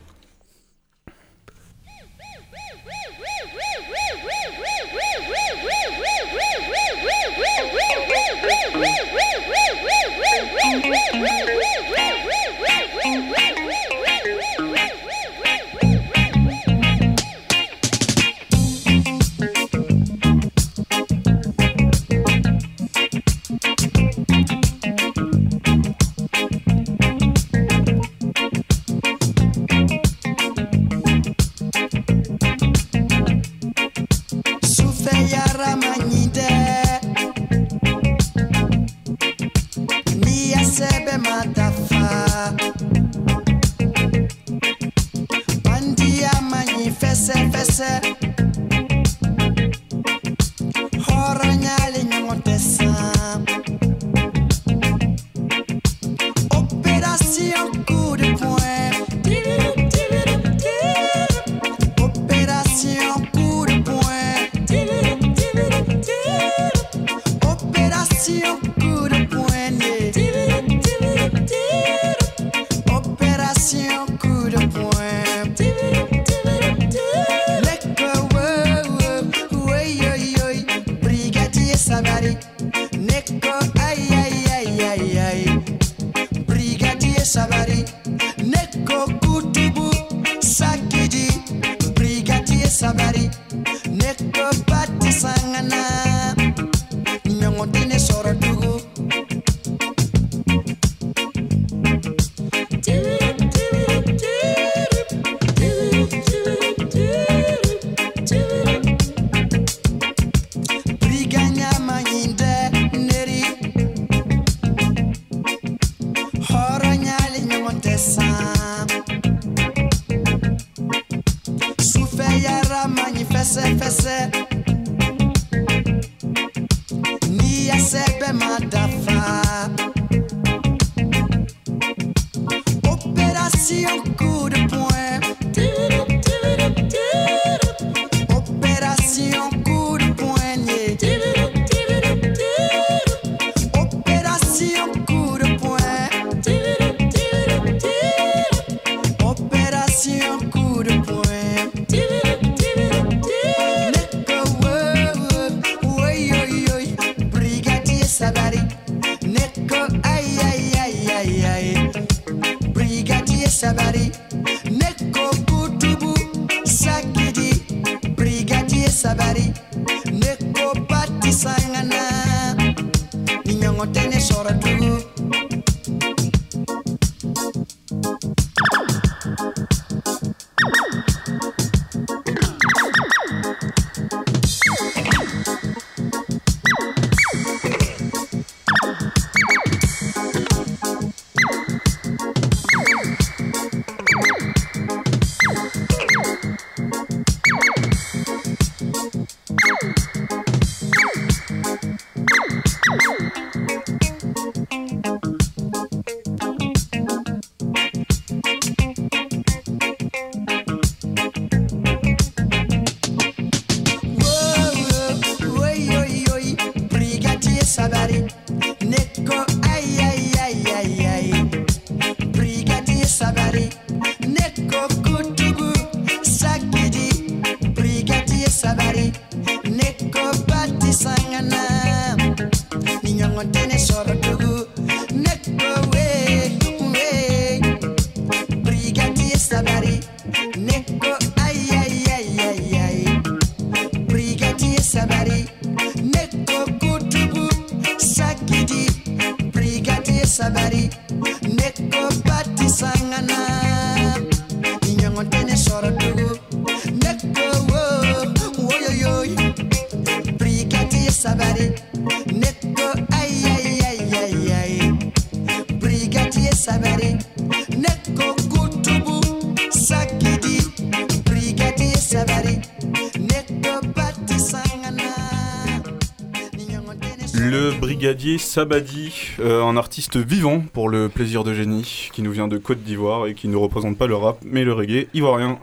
Brigadier Sabadi, euh, un artiste vivant pour le plaisir de génie, qui nous vient de Côte d'Ivoire et qui ne représente pas le rap, mais le reggae ivoirien.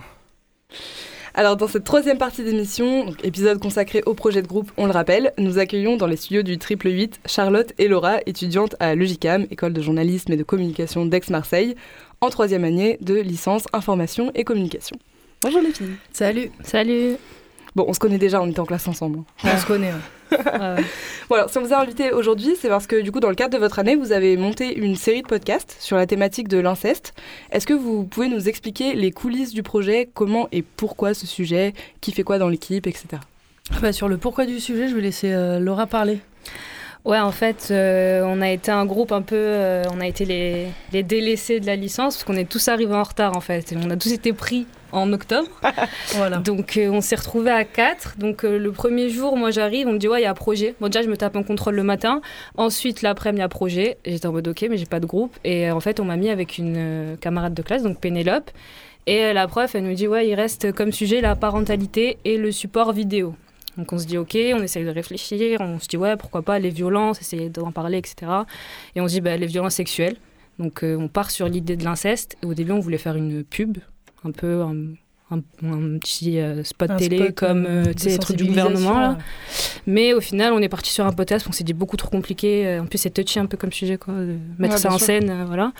Alors dans cette troisième partie d'émission, donc épisode consacré au projet de groupe, on le rappelle, nous accueillons dans les studios du Triple 8 Charlotte et Laura, étudiantes à l'UGICAM, école de journalisme et de communication d'Aix-Marseille, en troisième année de licence information et communication. Bonjour les filles. Salut. Salut. Bon, on se connaît déjà, on était en classe ensemble. On se connaît. Bon, alors, si on vous a invité aujourd'hui, c'est parce que du coup, dans le cadre de votre année, vous avez monté une série de podcasts sur la thématique de l'inceste. Est-ce que vous pouvez nous expliquer les coulisses du projet, comment et pourquoi ce sujet, qui fait quoi dans l'équipe, etc. Bah, sur le pourquoi du sujet, je vais laisser euh, Laura parler. Ouais, en fait, euh, on a été un groupe un peu. euh, on a été les, les délaissés de la licence parce qu'on est tous arrivés en retard en fait. Et on a tous été pris en octobre. voilà. Donc euh, on s'est retrouvés à quatre. Donc euh, le premier jour, moi j'arrive, on me dit ouais, il y a projet. Bon, déjà, je me tape en contrôle le matin. Ensuite, l'après-midi, il y a projet. Et J'étais en mode ok, mais j'ai pas de groupe. Et euh, en fait, on m'a mis avec une camarade de classe, donc Pénélope. Et la prof, elle nous dit ouais, il reste comme sujet la parentalité et le support vidéo. Donc on se dit ok, on essaye de réfléchir, on se dit ouais pourquoi pas les violences, essayer d'en parler, etc. Et on se dit bah, les violences sexuelles. Donc euh, on part sur l'idée de l'inceste. Au début on voulait faire une pub, un peu un, un- un petit euh, spot Un télé spot, comme euh, euh, les trucs du gouvernement. là. Mais au final on est parti sur un podcast, on s'est dit beaucoup trop compliqué. En plus c'est touchy un peu comme sujet, quoi, de mettre Ouais, ça en sûr. scène. voilà.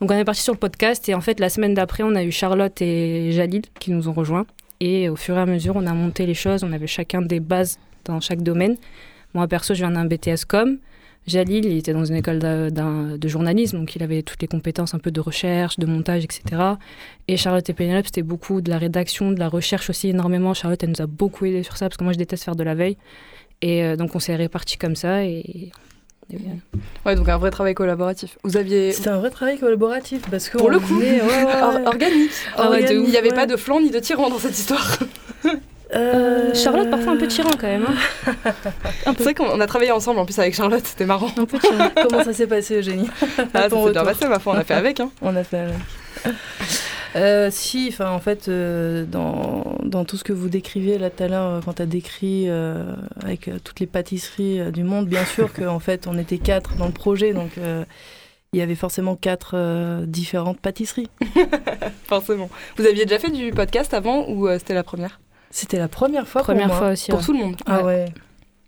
Donc on est parti sur le podcast et en fait la semaine d'après on a eu Charlotte et Jalil qui nous ont rejoints. Et au fur et à mesure on a monté les choses, on avait chacun des bases dans chaque domaine. Moi perso je viens d'un BTS com. Jalil, il était dans une école de, journalisme, donc il avait toutes les compétences un peu de recherche, de montage, etc. Et Charlotte et Pénélope, c'était beaucoup de la rédaction, de la recherche aussi énormément. Charlotte, elle nous a beaucoup aidé sur ça, parce que moi, je déteste faire de la veille. Et euh, donc, on s'est répartis comme ça. Et. Ouais, donc un vrai travail collaboratif. Vous aviez. C'était un vrai travail collaboratif parce que Pour le coup, venait- ouais, ouais, ouais. or- organique. Ah ouais, de il n'y avait ouais. pas de flanc ni de tyran dans cette histoire. Euh, Charlotte, parfois un peu tyran quand même. hein. C'est vrai qu'on a travaillé ensemble en plus avec Charlotte, c'était marrant. Un peu tyran. Comment ça s'est passé, Eugénie? Ah, ça s'est bien passé, ma foi, on a fait avec. Hein. On a fait avec. Euh, si, enfin en fait, euh, dans, dans tout ce que vous décriviez là tout à l'heure, euh, quand tu as décrit euh, avec euh, toutes les pâtisseries euh, du monde, bien sûr qu'en fait on était quatre dans le projet, donc euh, il y avait forcément quatre euh, différentes pâtisseries. Forcément. Vous aviez déjà fait du podcast avant ou euh, c'était la première? C'était la première fois Première pour moi. fois aussi. Pour ouais. tout le monde. Ah ouais.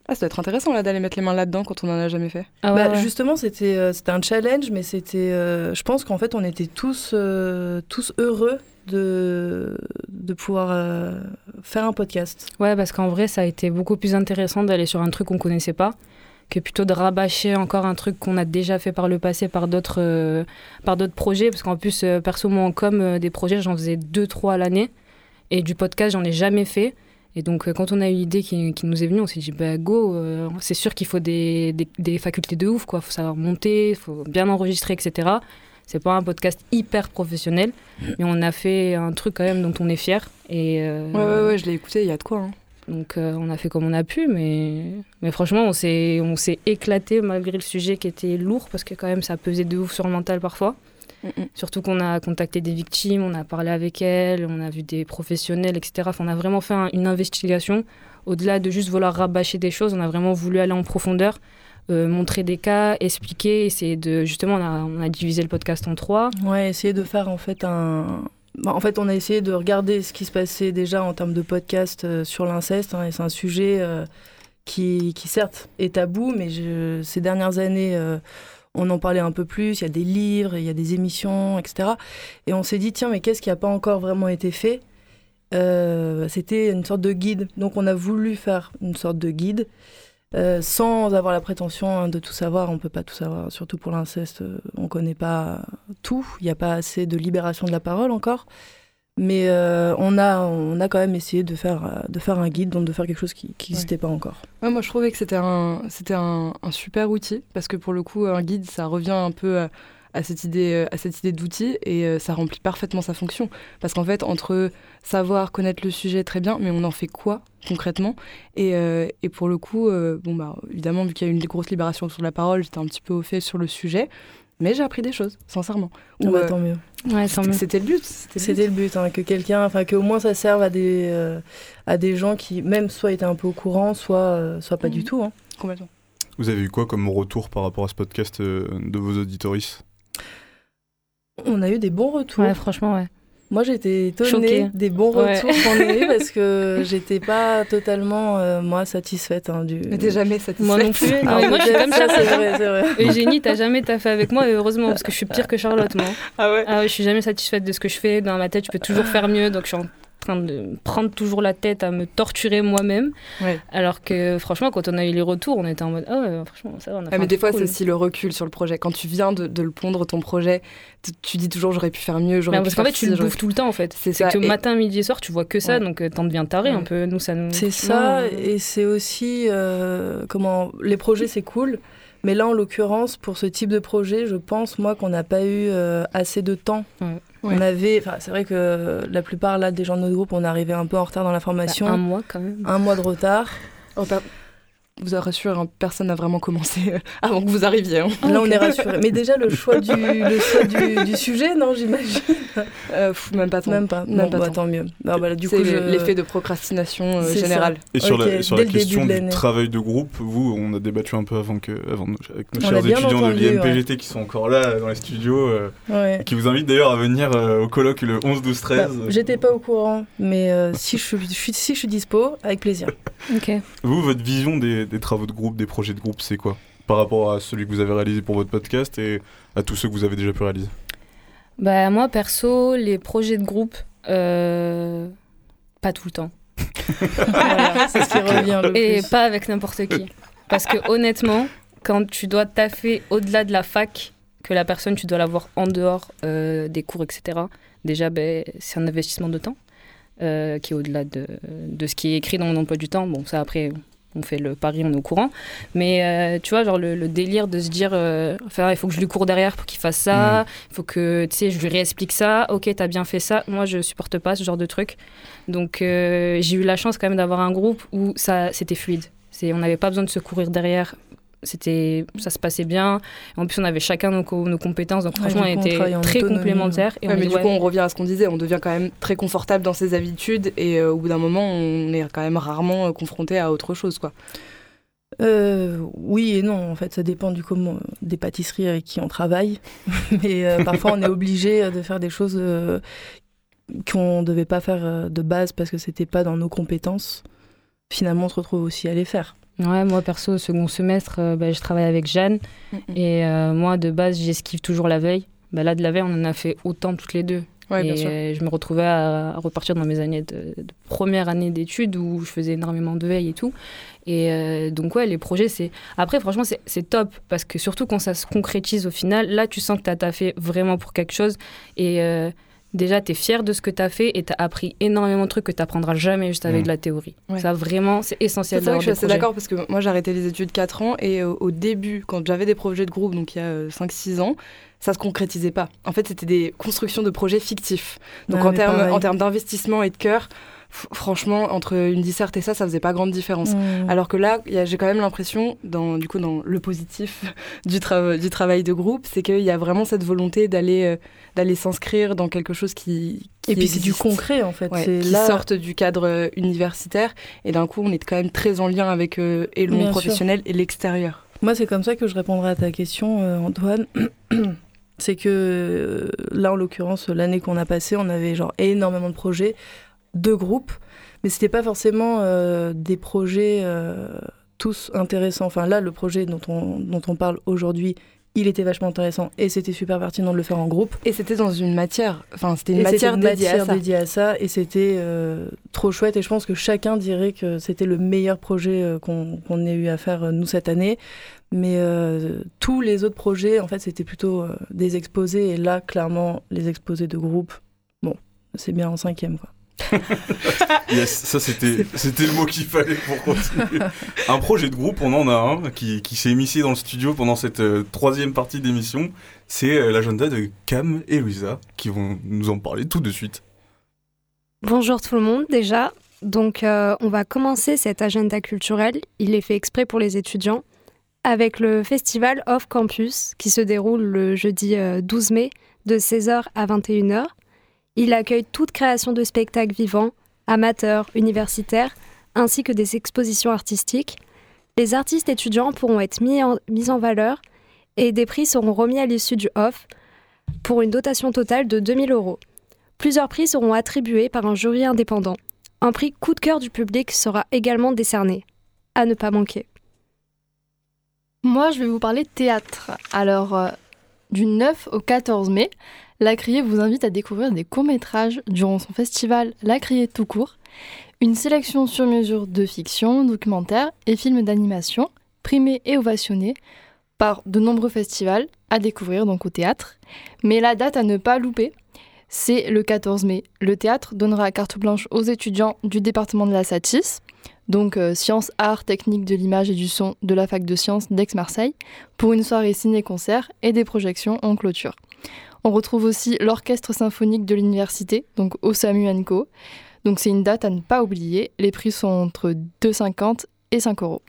Ah, ça doit être intéressant là d'aller mettre les mains là-dedans quand on en a jamais fait. Ah ouais, Bah, ouais. Justement, c'était euh, c'était un challenge, mais c'était. euh, je pense qu'en fait, on était tous, euh, tous heureux de, de pouvoir euh, faire un podcast. Ouais, parce qu'en vrai, ça a été beaucoup plus intéressant d'aller sur un truc qu'on connaissait pas que plutôt de rabâcher encore un truc qu'on a déjà fait par le passé par d'autres euh, par d'autres projets parce qu'en plus euh, perso moi en com euh, des projets j'en faisais deux trois à l'année et du podcast j'en ai jamais fait et donc euh, quand on a eu l'idée qui, qui nous est venue on s'est dit bah go euh, c'est sûr qu'il faut des, des, des facultés de ouf quoi faut savoir monter faut bien enregistrer etc c'est pas un podcast hyper professionnel mais on a fait un truc quand même dont on est fier et euh, Ouais, ouais, ouais, je l'ai écouté, il y a de quoi. hein. donc euh, on a fait comme on a pu, mais, mais franchement on s'est, on s'est éclaté malgré le sujet qui était lourd, parce que quand même ça pesait de ouf sur le mental parfois. Surtout qu'on a contacté des victimes, on a parlé avec elles, on a vu des professionnels, etc. Enfin, on a vraiment fait un- une investigation. Au-delà de juste vouloir rabâcher des choses, on a vraiment voulu aller en profondeur, euh, montrer des cas, expliquer, essayer de... Justement, on a, on a divisé le podcast en trois. Ouais, essayer de faire en fait un. bah, en fait, on a essayé de regarder ce qui se passait déjà en termes de podcast euh, sur l'inceste. hein, et c'est un sujet euh, qui, qui, certes, est tabou, mais je- ces dernières années, euh, on en parlait un peu plus. Il y a des livres, il y a des émissions, etc. Et on s'est dit, tiens, mais qu'est-ce qui n'a pas encore vraiment été fait? Euh, C'était une sorte de guide. Donc, on a voulu faire une sorte de guide. euh, sans avoir la prétention de tout savoir, on peut pas tout savoir, surtout pour l'inceste, euh, on connaît pas tout, il n'y a pas assez de libération de la parole encore, mais euh, on, a, on a quand même essayé de faire, euh, de faire un guide, donc de faire quelque chose qui n'existait pas encore. Ouais, moi, je trouvais que c'était un, c'était un, un super outil parce que pour le coup, un guide, ça revient un peu à, à cette idée, euh, à cette idée d'outil et euh, ça remplit parfaitement sa fonction. Parce qu'en fait, entre savoir, connaître le sujet très bien, mais on en fait quoi concrètement? Et, euh, et pour le coup, euh, bon bah évidemment, vu qu'il y a eu une grosse libération sur la parole, j'étais un petit peu au fait sur le sujet. Mais j'ai appris des choses, sincèrement. Ah Ou, bah, euh, tant mieux. Ouais, c'était- C'était le but. C'était le but, hein, que quelqu'un, enfin qu'au moins ça serve à des, euh, à des gens qui même soit étaient un peu au courant, soit, euh, soit pas du tout. Hein. Complètement. Vous avez eu quoi comme retour par rapport à ce podcast euh, de vos auditoris On a eu des bons retours. Ouais, franchement, ouais. Moi j'étais étonnée Choquée. des bons Ouais. retours qu'on a eu parce que j'étais pas totalement euh, moi satisfaite hein, du. Mais t'es jamais satisfaite. Moi non plus. Non, Ah, mais moi, je suis comme ça, Charlotte. c'est vrai, c'est vrai. Eugénie, t'as jamais taffé avec moi, et heureusement, parce que je suis pire que Charlotte, moi. Ah ouais Ah ouais, je suis jamais satisfaite de ce que je fais. Dans ma tête, je peux toujours faire mieux, donc je suis en train de me prendre toujours la tête à me torturer moi-même. Ouais. Alors que, franchement, quand on a eu les retours, on était en mode, ah ouais, franchement, ça va, on a fait Ah, un mais des fois, cool. c'est aussi le recul sur le projet. Quand tu viens de, de le pondre, ton projet, tu, tu dis toujours j'aurais pu faire mieux, j'aurais Mais pu parce qu'en fait, tu le bouffes tout le temps, en fait. C'est C'est ça, que et- matin, midi et soir, tu vois que ça, Ouais. donc euh, t'en deviens taré un peu. Nous, ça nous. C'est ça, et c'est aussi euh, comment les projets c'est cool, mais là en l'occurrence pour ce type de projet, je pense moi qu'on n'a pas eu euh, assez de temps. On avait, enfin c'est vrai que la plupart là des gens de notre groupe, on arrivait un peu en retard dans la formation. Bah, un mois quand même. Un mois de retard. Oh, Vous avez rassure, hein, personne n'a vraiment commencé euh, avant que vous arriviez. hein. Là on est rassuré. Mais déjà le choix du, le choix du, du sujet, non j'imagine. Euh, même pas tant. Même pas. Même Bon, pas bah, tant. tant mieux. Bah, voilà, du C'est coup je- l'effet de procrastination euh, générale. Et sur la, sur la question du travail de groupe, vous, on a débattu un peu avant que, avant nos- avec nos On chers étudiants entendu, de l'IMPGT qui sont encore là euh, dans les studios, euh, Ouais. et qui vous invitent d'ailleurs à venir euh, au colloque le 11, 12, 13. Bah, J'étais pas au courant, mais euh, si, je, suis- si je suis dispo, avec plaisir. Ok. Vous, votre vision des, des travaux de groupe, des projets de groupe, c'est quoi Par rapport à celui que vous avez réalisé pour votre podcast et à tous ceux que vous avez déjà pu réaliser Bah, moi, perso, les projets de groupe, euh, pas tout le temps. Voilà, c'est ce qui revient le Et plus. pas avec n'importe qui. Parce que honnêtement, quand tu dois taffer au-delà de la fac, que la personne, tu dois l'avoir en dehors euh, des cours, etc., déjà, ben, c'est un investissement de temps euh, qui est au-delà de, de ce qui est écrit dans mon emploi du temps. Bon, ça, après, on fait le pari, on est au courant. Mais euh, tu vois, genre le, le délire de se dire, euh, enfin, il faut que je lui cours derrière pour qu'il fasse ça, il faut que, tu sais, je lui réexplique ça, ok, t'as bien fait ça. Moi, je supporte pas ce genre de truc. Donc, euh, j'ai eu la chance quand même d'avoir un groupe où ça, c'était fluide. C'est, on n'avait pas besoin de se courir derrière. C'était, ça se passait bien. En plus, on avait chacun nos, co- nos compétences. Donc, Ouais, franchement, on coup, était très autonomie, complémentaires. Et Ouais, on mais dit, du ouais, coup, on revient à ce qu'on disait, on devient quand même très confortable dans ses habitudes et euh, au bout d'un moment, on est quand même rarement euh, confronté à autre chose, quoi. Euh, oui et non, en fait, ça dépend du comment, des pâtisseries avec qui on travaille. Mais euh, parfois, on est obligé de faire des choses euh, qu'on ne devait pas faire de base parce que c'était pas dans nos compétences. Finalement, on se retrouve aussi à les faire. Ouais, moi perso, second semestre, euh, bah, je travaille avec Jeanne. Et euh, moi, de base, j'esquive toujours la veille. Bah, là, de la veille, on en a fait autant toutes les deux. Ouais, bien et sûr. euh, je me retrouvais à, à repartir dans mes années de, de première année d'études où je faisais énormément de veille et tout. Et euh, donc, ouais, les projets, c'est. Après, franchement, c'est top parce que surtout quand ça se concrétise au final, là, tu sens que tu as taffé vraiment pour quelque chose. Et. Euh, Déjà, tu es fier de ce que tu as fait et tu as appris énormément de trucs que tu n'apprendras jamais juste avec Mm. de la théorie. Ouais. Ça, vraiment, c'est essentiel C'est vrai que je suis assez d'accord parce que moi j'ai arrêté les études 4 ans et euh, au début, quand j'avais des projets de groupe, donc il y a 5-6 ans, ça se concrétisait pas. En fait, c'était des constructions de projets fictifs. Donc Ouais, en termes pareil. en termes d'investissement et de cœur, franchement, entre une disserte et ça, ça faisait pas grande différence. Mmh. Alors que là, j'ai quand même l'impression, dans, du coup, dans le positif du, trava- du travail de groupe, c'est qu'il y a vraiment cette volonté d'aller euh, d'aller s'inscrire dans quelque chose qui, qui Et puis, c'est du concret, en fait. Ouais, C'est qui là- sortent du cadre euh, universitaire. Et d'un coup, on est quand même très en lien avec euh, et le sûr. professionnel et l'extérieur. Moi, c'est comme ça que je répondrai à ta question, euh, Antoine. c'est que là, en l'occurrence, l'année qu'on a passée, on avait genre énormément de projets, de groupes, mais c'était pas forcément euh, des projets euh, tous intéressants. Enfin, là, le projet dont on, dont on parle aujourd'hui, il était vachement intéressant et c'était super pertinent de le faire en groupe. Et c'était dans une matière, enfin, c'était une matière c'était dédiée à matière ça. dédiée à ça et c'était euh, trop chouette et je pense que chacun dirait que c'était le meilleur projet euh, qu'on ait eu à faire euh, nous cette année mais tous les autres projets en fait c'était plutôt des exposés et là clairement les exposés de groupe bon c'est bien en cinquième quoi Yes, ça c'était c'était le mot qu'il fallait pour continuer. Un projet de groupe, on en a un qui, qui s'est émissé dans le studio pendant cette euh, troisième partie d'émission. C'est euh, l'agenda de Cam et Louisa qui vont nous en parler tout de suite. Bonjour tout le monde déjà. Donc euh, on va commencer cet agenda culturel. Il est fait exprès pour les étudiants avec le festival Off Campus qui se déroule le jeudi euh, 12 mai de 16h à 21h. Il accueille toute création de spectacles vivants, amateurs, universitaires, ainsi que des expositions artistiques. Les artistes étudiants pourront être mis en, valeur et des prix seront remis à l'issue du off pour une dotation totale de 2000 euros. Plusieurs prix seront attribués par un jury indépendant. Un prix coup de cœur du public sera également décerné. À ne pas manquer. Moi, je vais vous parler de théâtre. Alors, euh, du 9 au 14 mai, La Criée vous invite à découvrir des courts-métrages durant son festival La Criée tout court, une sélection sur mesure de fiction, documentaires et films d'animation, primés et ovationnés par de nombreux festivals à découvrir donc au théâtre. Mais la date à ne pas louper, c'est le 14 mai. Le théâtre donnera carte blanche aux étudiants du département de la Satis, donc euh, sciences, arts, techniques de l'image et du son de la fac de sciences d'Aix-Marseille, pour une soirée ciné-concert et des projections en clôture. On retrouve aussi l'orchestre symphonique de l'université, donc au SAMU Co. Donc c'est une date à ne pas oublier. Les prix sont entre 2,50 et 5 euros.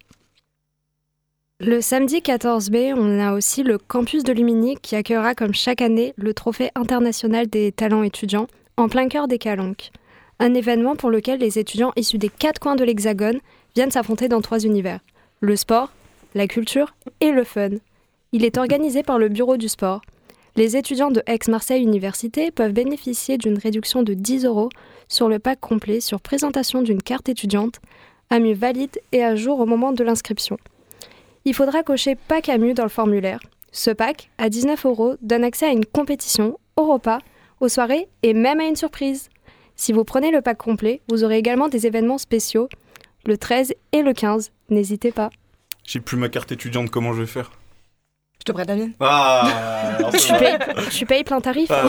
Le samedi 14 mai, on a aussi le campus de Lumini qui accueillera comme chaque année le trophée international des talents étudiants en plein cœur des Calanques. Un événement pour lequel les étudiants issus des quatre coins de l'Hexagone viennent s'affronter dans trois univers le sport, la culture et le fun. Il est organisé par le Bureau du sport. Les étudiants de Aix-Marseille Université peuvent bénéficier d'une réduction de 10 euros sur le pack complet sur présentation d'une carte étudiante, mieux valide et à jour au moment de l'inscription. Il faudra cocher pack à mu dans le formulaire. Ce pack, à 19 euros, donne accès à une compétition, au repas, aux soirées et même à une surprise. Si vous prenez le pack complet, vous aurez également des événements spéciaux le 13 et le 15. N'hésitez pas. J'ai plus ma carte étudiante, comment je vais faire? Je te prête la mienne Ah Tu payes, tu payes plein tarif. Ah,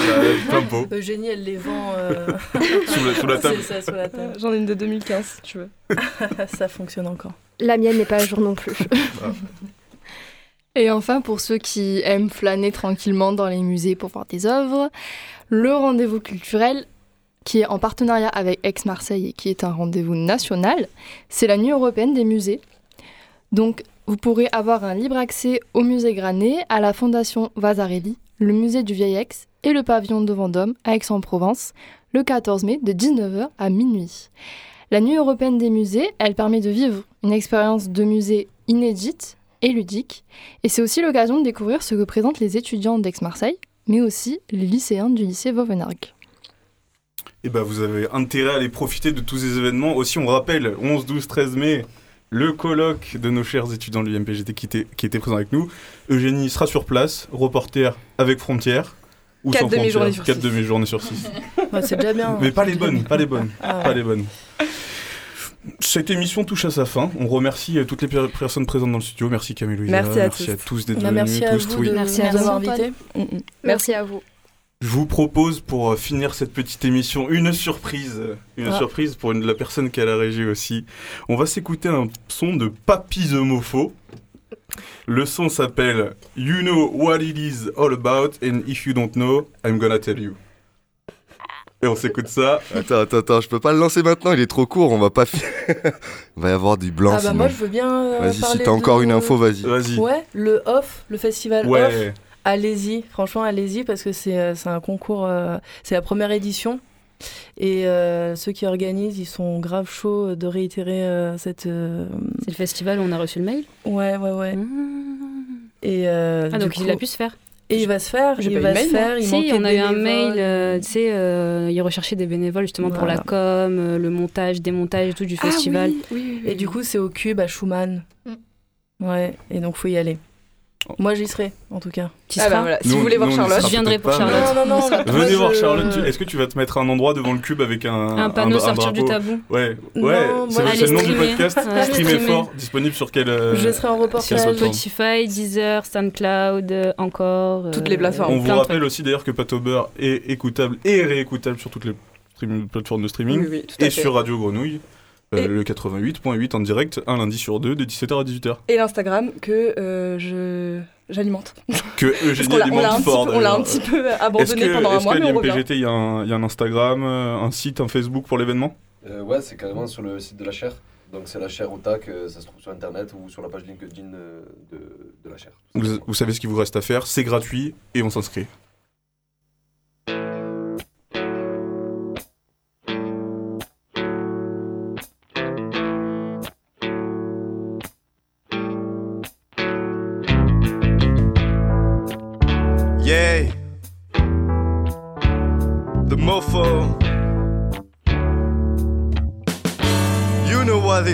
bah, plein. Eugénie, elle les vend euh, Sous la- sous la table. C'est ça, sous la table. J'en ai une de 2015 si tu veux. ça fonctionne encore. La mienne n'est pas à jour non plus. Et enfin, pour ceux qui aiment flâner tranquillement dans les musées pour voir des œuvres, le rendez-vous culturel, qui est en partenariat avec Aix-Marseille et qui est un rendez-vous national, c'est la Nuit européenne des musées. Donc, vous pourrez avoir un libre accès au musée Granet, à la Fondation Vasarely, le musée du Vieil Aix et le pavillon de Vendôme à Aix-en-Provence, le 14 mai de 19h à minuit. La Nuit européenne des musées, elle permet de vivre une expérience de musée inédite et ludique. Et c'est aussi l'occasion de découvrir ce que présentent les étudiants d'Aix-Marseille, mais aussi les lycéens du lycée Vauvenargues. Et bah vous avez intérêt à aller profiter de tous ces événements. Aussi, on rappelle, 11, 12, 13 mai, le colloque de nos chers étudiants de l'IMPGT qui était, qui était présent avec nous. Eugénie sera sur place, reporter avec Frontières. Ou Quatre sans demi-journées frontières. sur Quatre six. demi-journées sur 6. Ouais, c'est déjà bien. Mais pas les bonnes, pas les bonnes, Ah ouais. pas les bonnes. Cette émission touche à sa fin. On remercie euh, toutes les per- personnes présentes dans le studio. Merci Camille Louisa. Merci à merci tous. à tous d'être Bah, venus. merci à tous, vous oui. de Merci nous à vous, avoir Antoine. invités. Mm, mm. Merci à vous. Je vous propose pour euh, finir cette petite émission une surprise, euh, une Ah. surprise pour une, la personne qui a la régie aussi. On va s'écouter un son de Papy Zomofo. Le son s'appelle You Know What It Is All About and If You Don't Know, I'm Gonna Tell You. Et on s'écoute ça. Attends, attends, attends, je peux pas le lancer maintenant, il est trop court, on va pas fi- Il va y avoir du blanc Ah bah sinon. moi je veux bien euh, Vas-y, si t'as encore de- une info, vas-y. Vas-y. Ouais, le off, le festival off. Allez-y, franchement allez-y parce que c'est euh, c'est un concours, euh, c'est la première édition. Et euh, ceux qui organisent, ils sont grave chauds de réitérer euh, cette. euh, C'est le festival où on a reçu le mail? Ouais, ouais, ouais. Et euh, Ah, donc il coup- a pu se faire Et il va se faire, il va se mail, faire. Il Si, on a eu un mail, euh, tu sais, euh, ils recherchaient des bénévoles justement pour la Voilà. com, euh, le montage, démontage et tout du Ah festival. oui, Et du coup, c'est au cube à Schumann. Ouais, et donc faut y aller. Moi, j'y serai, en tout cas. Tu Ah bah voilà, si vous voulez voir Charlotte, je viendrai pour pas, Charlotte. mais- Non, non, non. Venez voir Charlotte. Tu- Est-ce que tu vas te mettre un endroit devant le cube avec un, Un panneau sortir du drapeau tabou. Ouais, Non, ouais. C'est le nom du podcast. streamer. Ouais. Streamer fort. Disponible sur quel euh, Je serai en reportage. Sur Spotify, Deezer, SoundCloud, euh, encore. Toutes les plateformes. On vous rappelle aussi d'ailleurs que Pato Beurre est écoutable et réécoutable sur toutes les plateformes de streaming, Oui, oui, tout à et fait. sur Radio Grenouille, euh, le 88.8 en direct, un lundi sur deux, de 17h à 18h. Et l'Instagram que euh, je j'alimente. Que Eugénie l'a- on l'a alimente un petit fort. peu- on l'a d'ailleurs. un petit peu Est-ce abandonné que- pendant un est-ce mois, qu'à mais on revient. l'IMPGT, il y, a un- il y a un Instagram, euh, un site, un Facebook pour l'événement? Euh, ouais, c'est carrément sur le site de la chaire. Donc c'est la chaire au TAC, euh, ça se trouve sur internet ou sur la page LinkedIn euh, de, de la chaire. vous, vous savez ce qu'il vous reste à faire, c'est gratuit et on s'inscrit.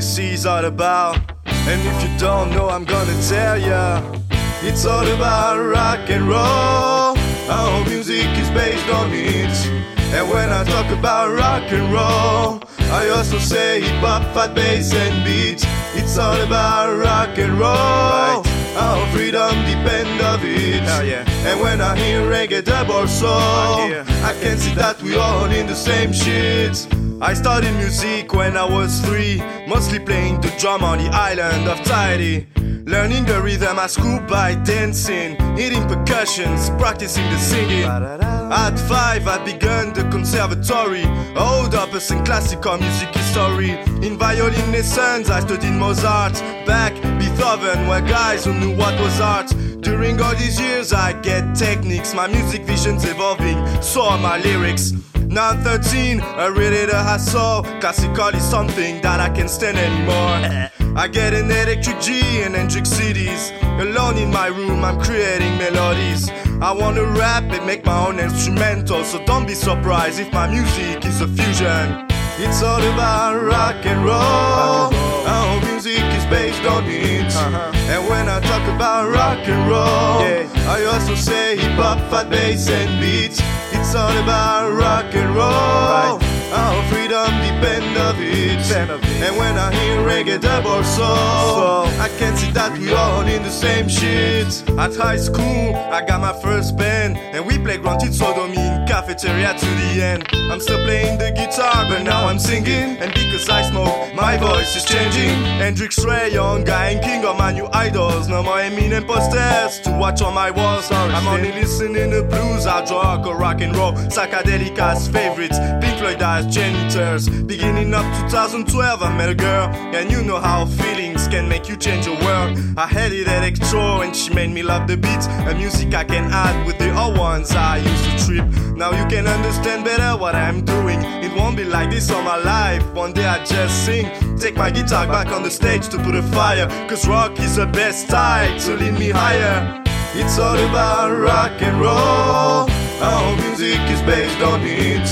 Is all about. And if you don't know, I'm gonna tell ya. It's all about rock and roll. Our music is based on it. And when I talk about rock and roll, I also say hip hop, fat bass, and beats. It's all about rock and roll. Our freedom depends on it. And when I hear reggae dub or soul, I can see that we all in the same shit. I started music when I was three, mostly playing the drum on the island of Tahiti. Learning the rhythm at school by dancing, hitting percussions, practicing the singing. At five, I began the conservatory, hold up us in classical music history. In violin lessons, I studied Mozart, Bach, Beethoven, were guys who knew what was art. During all these years, I get techniques, my music vision's evolving, so are my lyrics. Now I'm 13, I really the hustle. Classical is something that I can't stand anymore. I get an electric G and Hendrix CDs. Alone in my room, I'm creating melodies. I wanna rap and make my own instrumental, so don't be surprised if my music is a fusion. It's all about rock and roll. Our music is based on it. Uh-huh. And when I talk about rock and roll, I also say hip hop, fat bass, and beats. It's all about rock and roll. Our freedom depend of it. And when I hear reggae dub or soul, I can see that we all in the same shit. At high school, I got my first band, and we play grunted sodomy cafeteria to the end. I'm still playing the guitar, but now I'm singing. And because I smoke, my voice is changing. Hendrix Ray, young guy and king of my new idols. No more Eminem posters to watch on my walls. I'm only listening to blues, hard rock or rock and roll. Psychedelic as favorites, Pink Floyd as janitors. Beginning up 2012, I met a girl, and you know how feelings can make you change your world. I had it electro, and she made me love the beats. A music I can add with the old ones I used to trip. Now you can understand better what I'm doing. It won't be like this all my life. One day I just sing, take my guitar back on the stage to put a fire. Cause rock is the best style to lead me higher. It's all about rock and roll. Our music is based on it.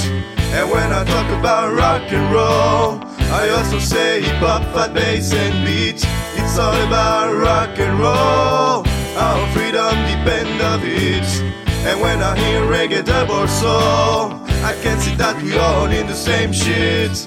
And when I talk about rock and roll, I also say hip hop, fat bass, and beats. It's all about rock and roll. Our freedom depend of it. And when I hear reggae dub or soul, I can see that we all in the same shit.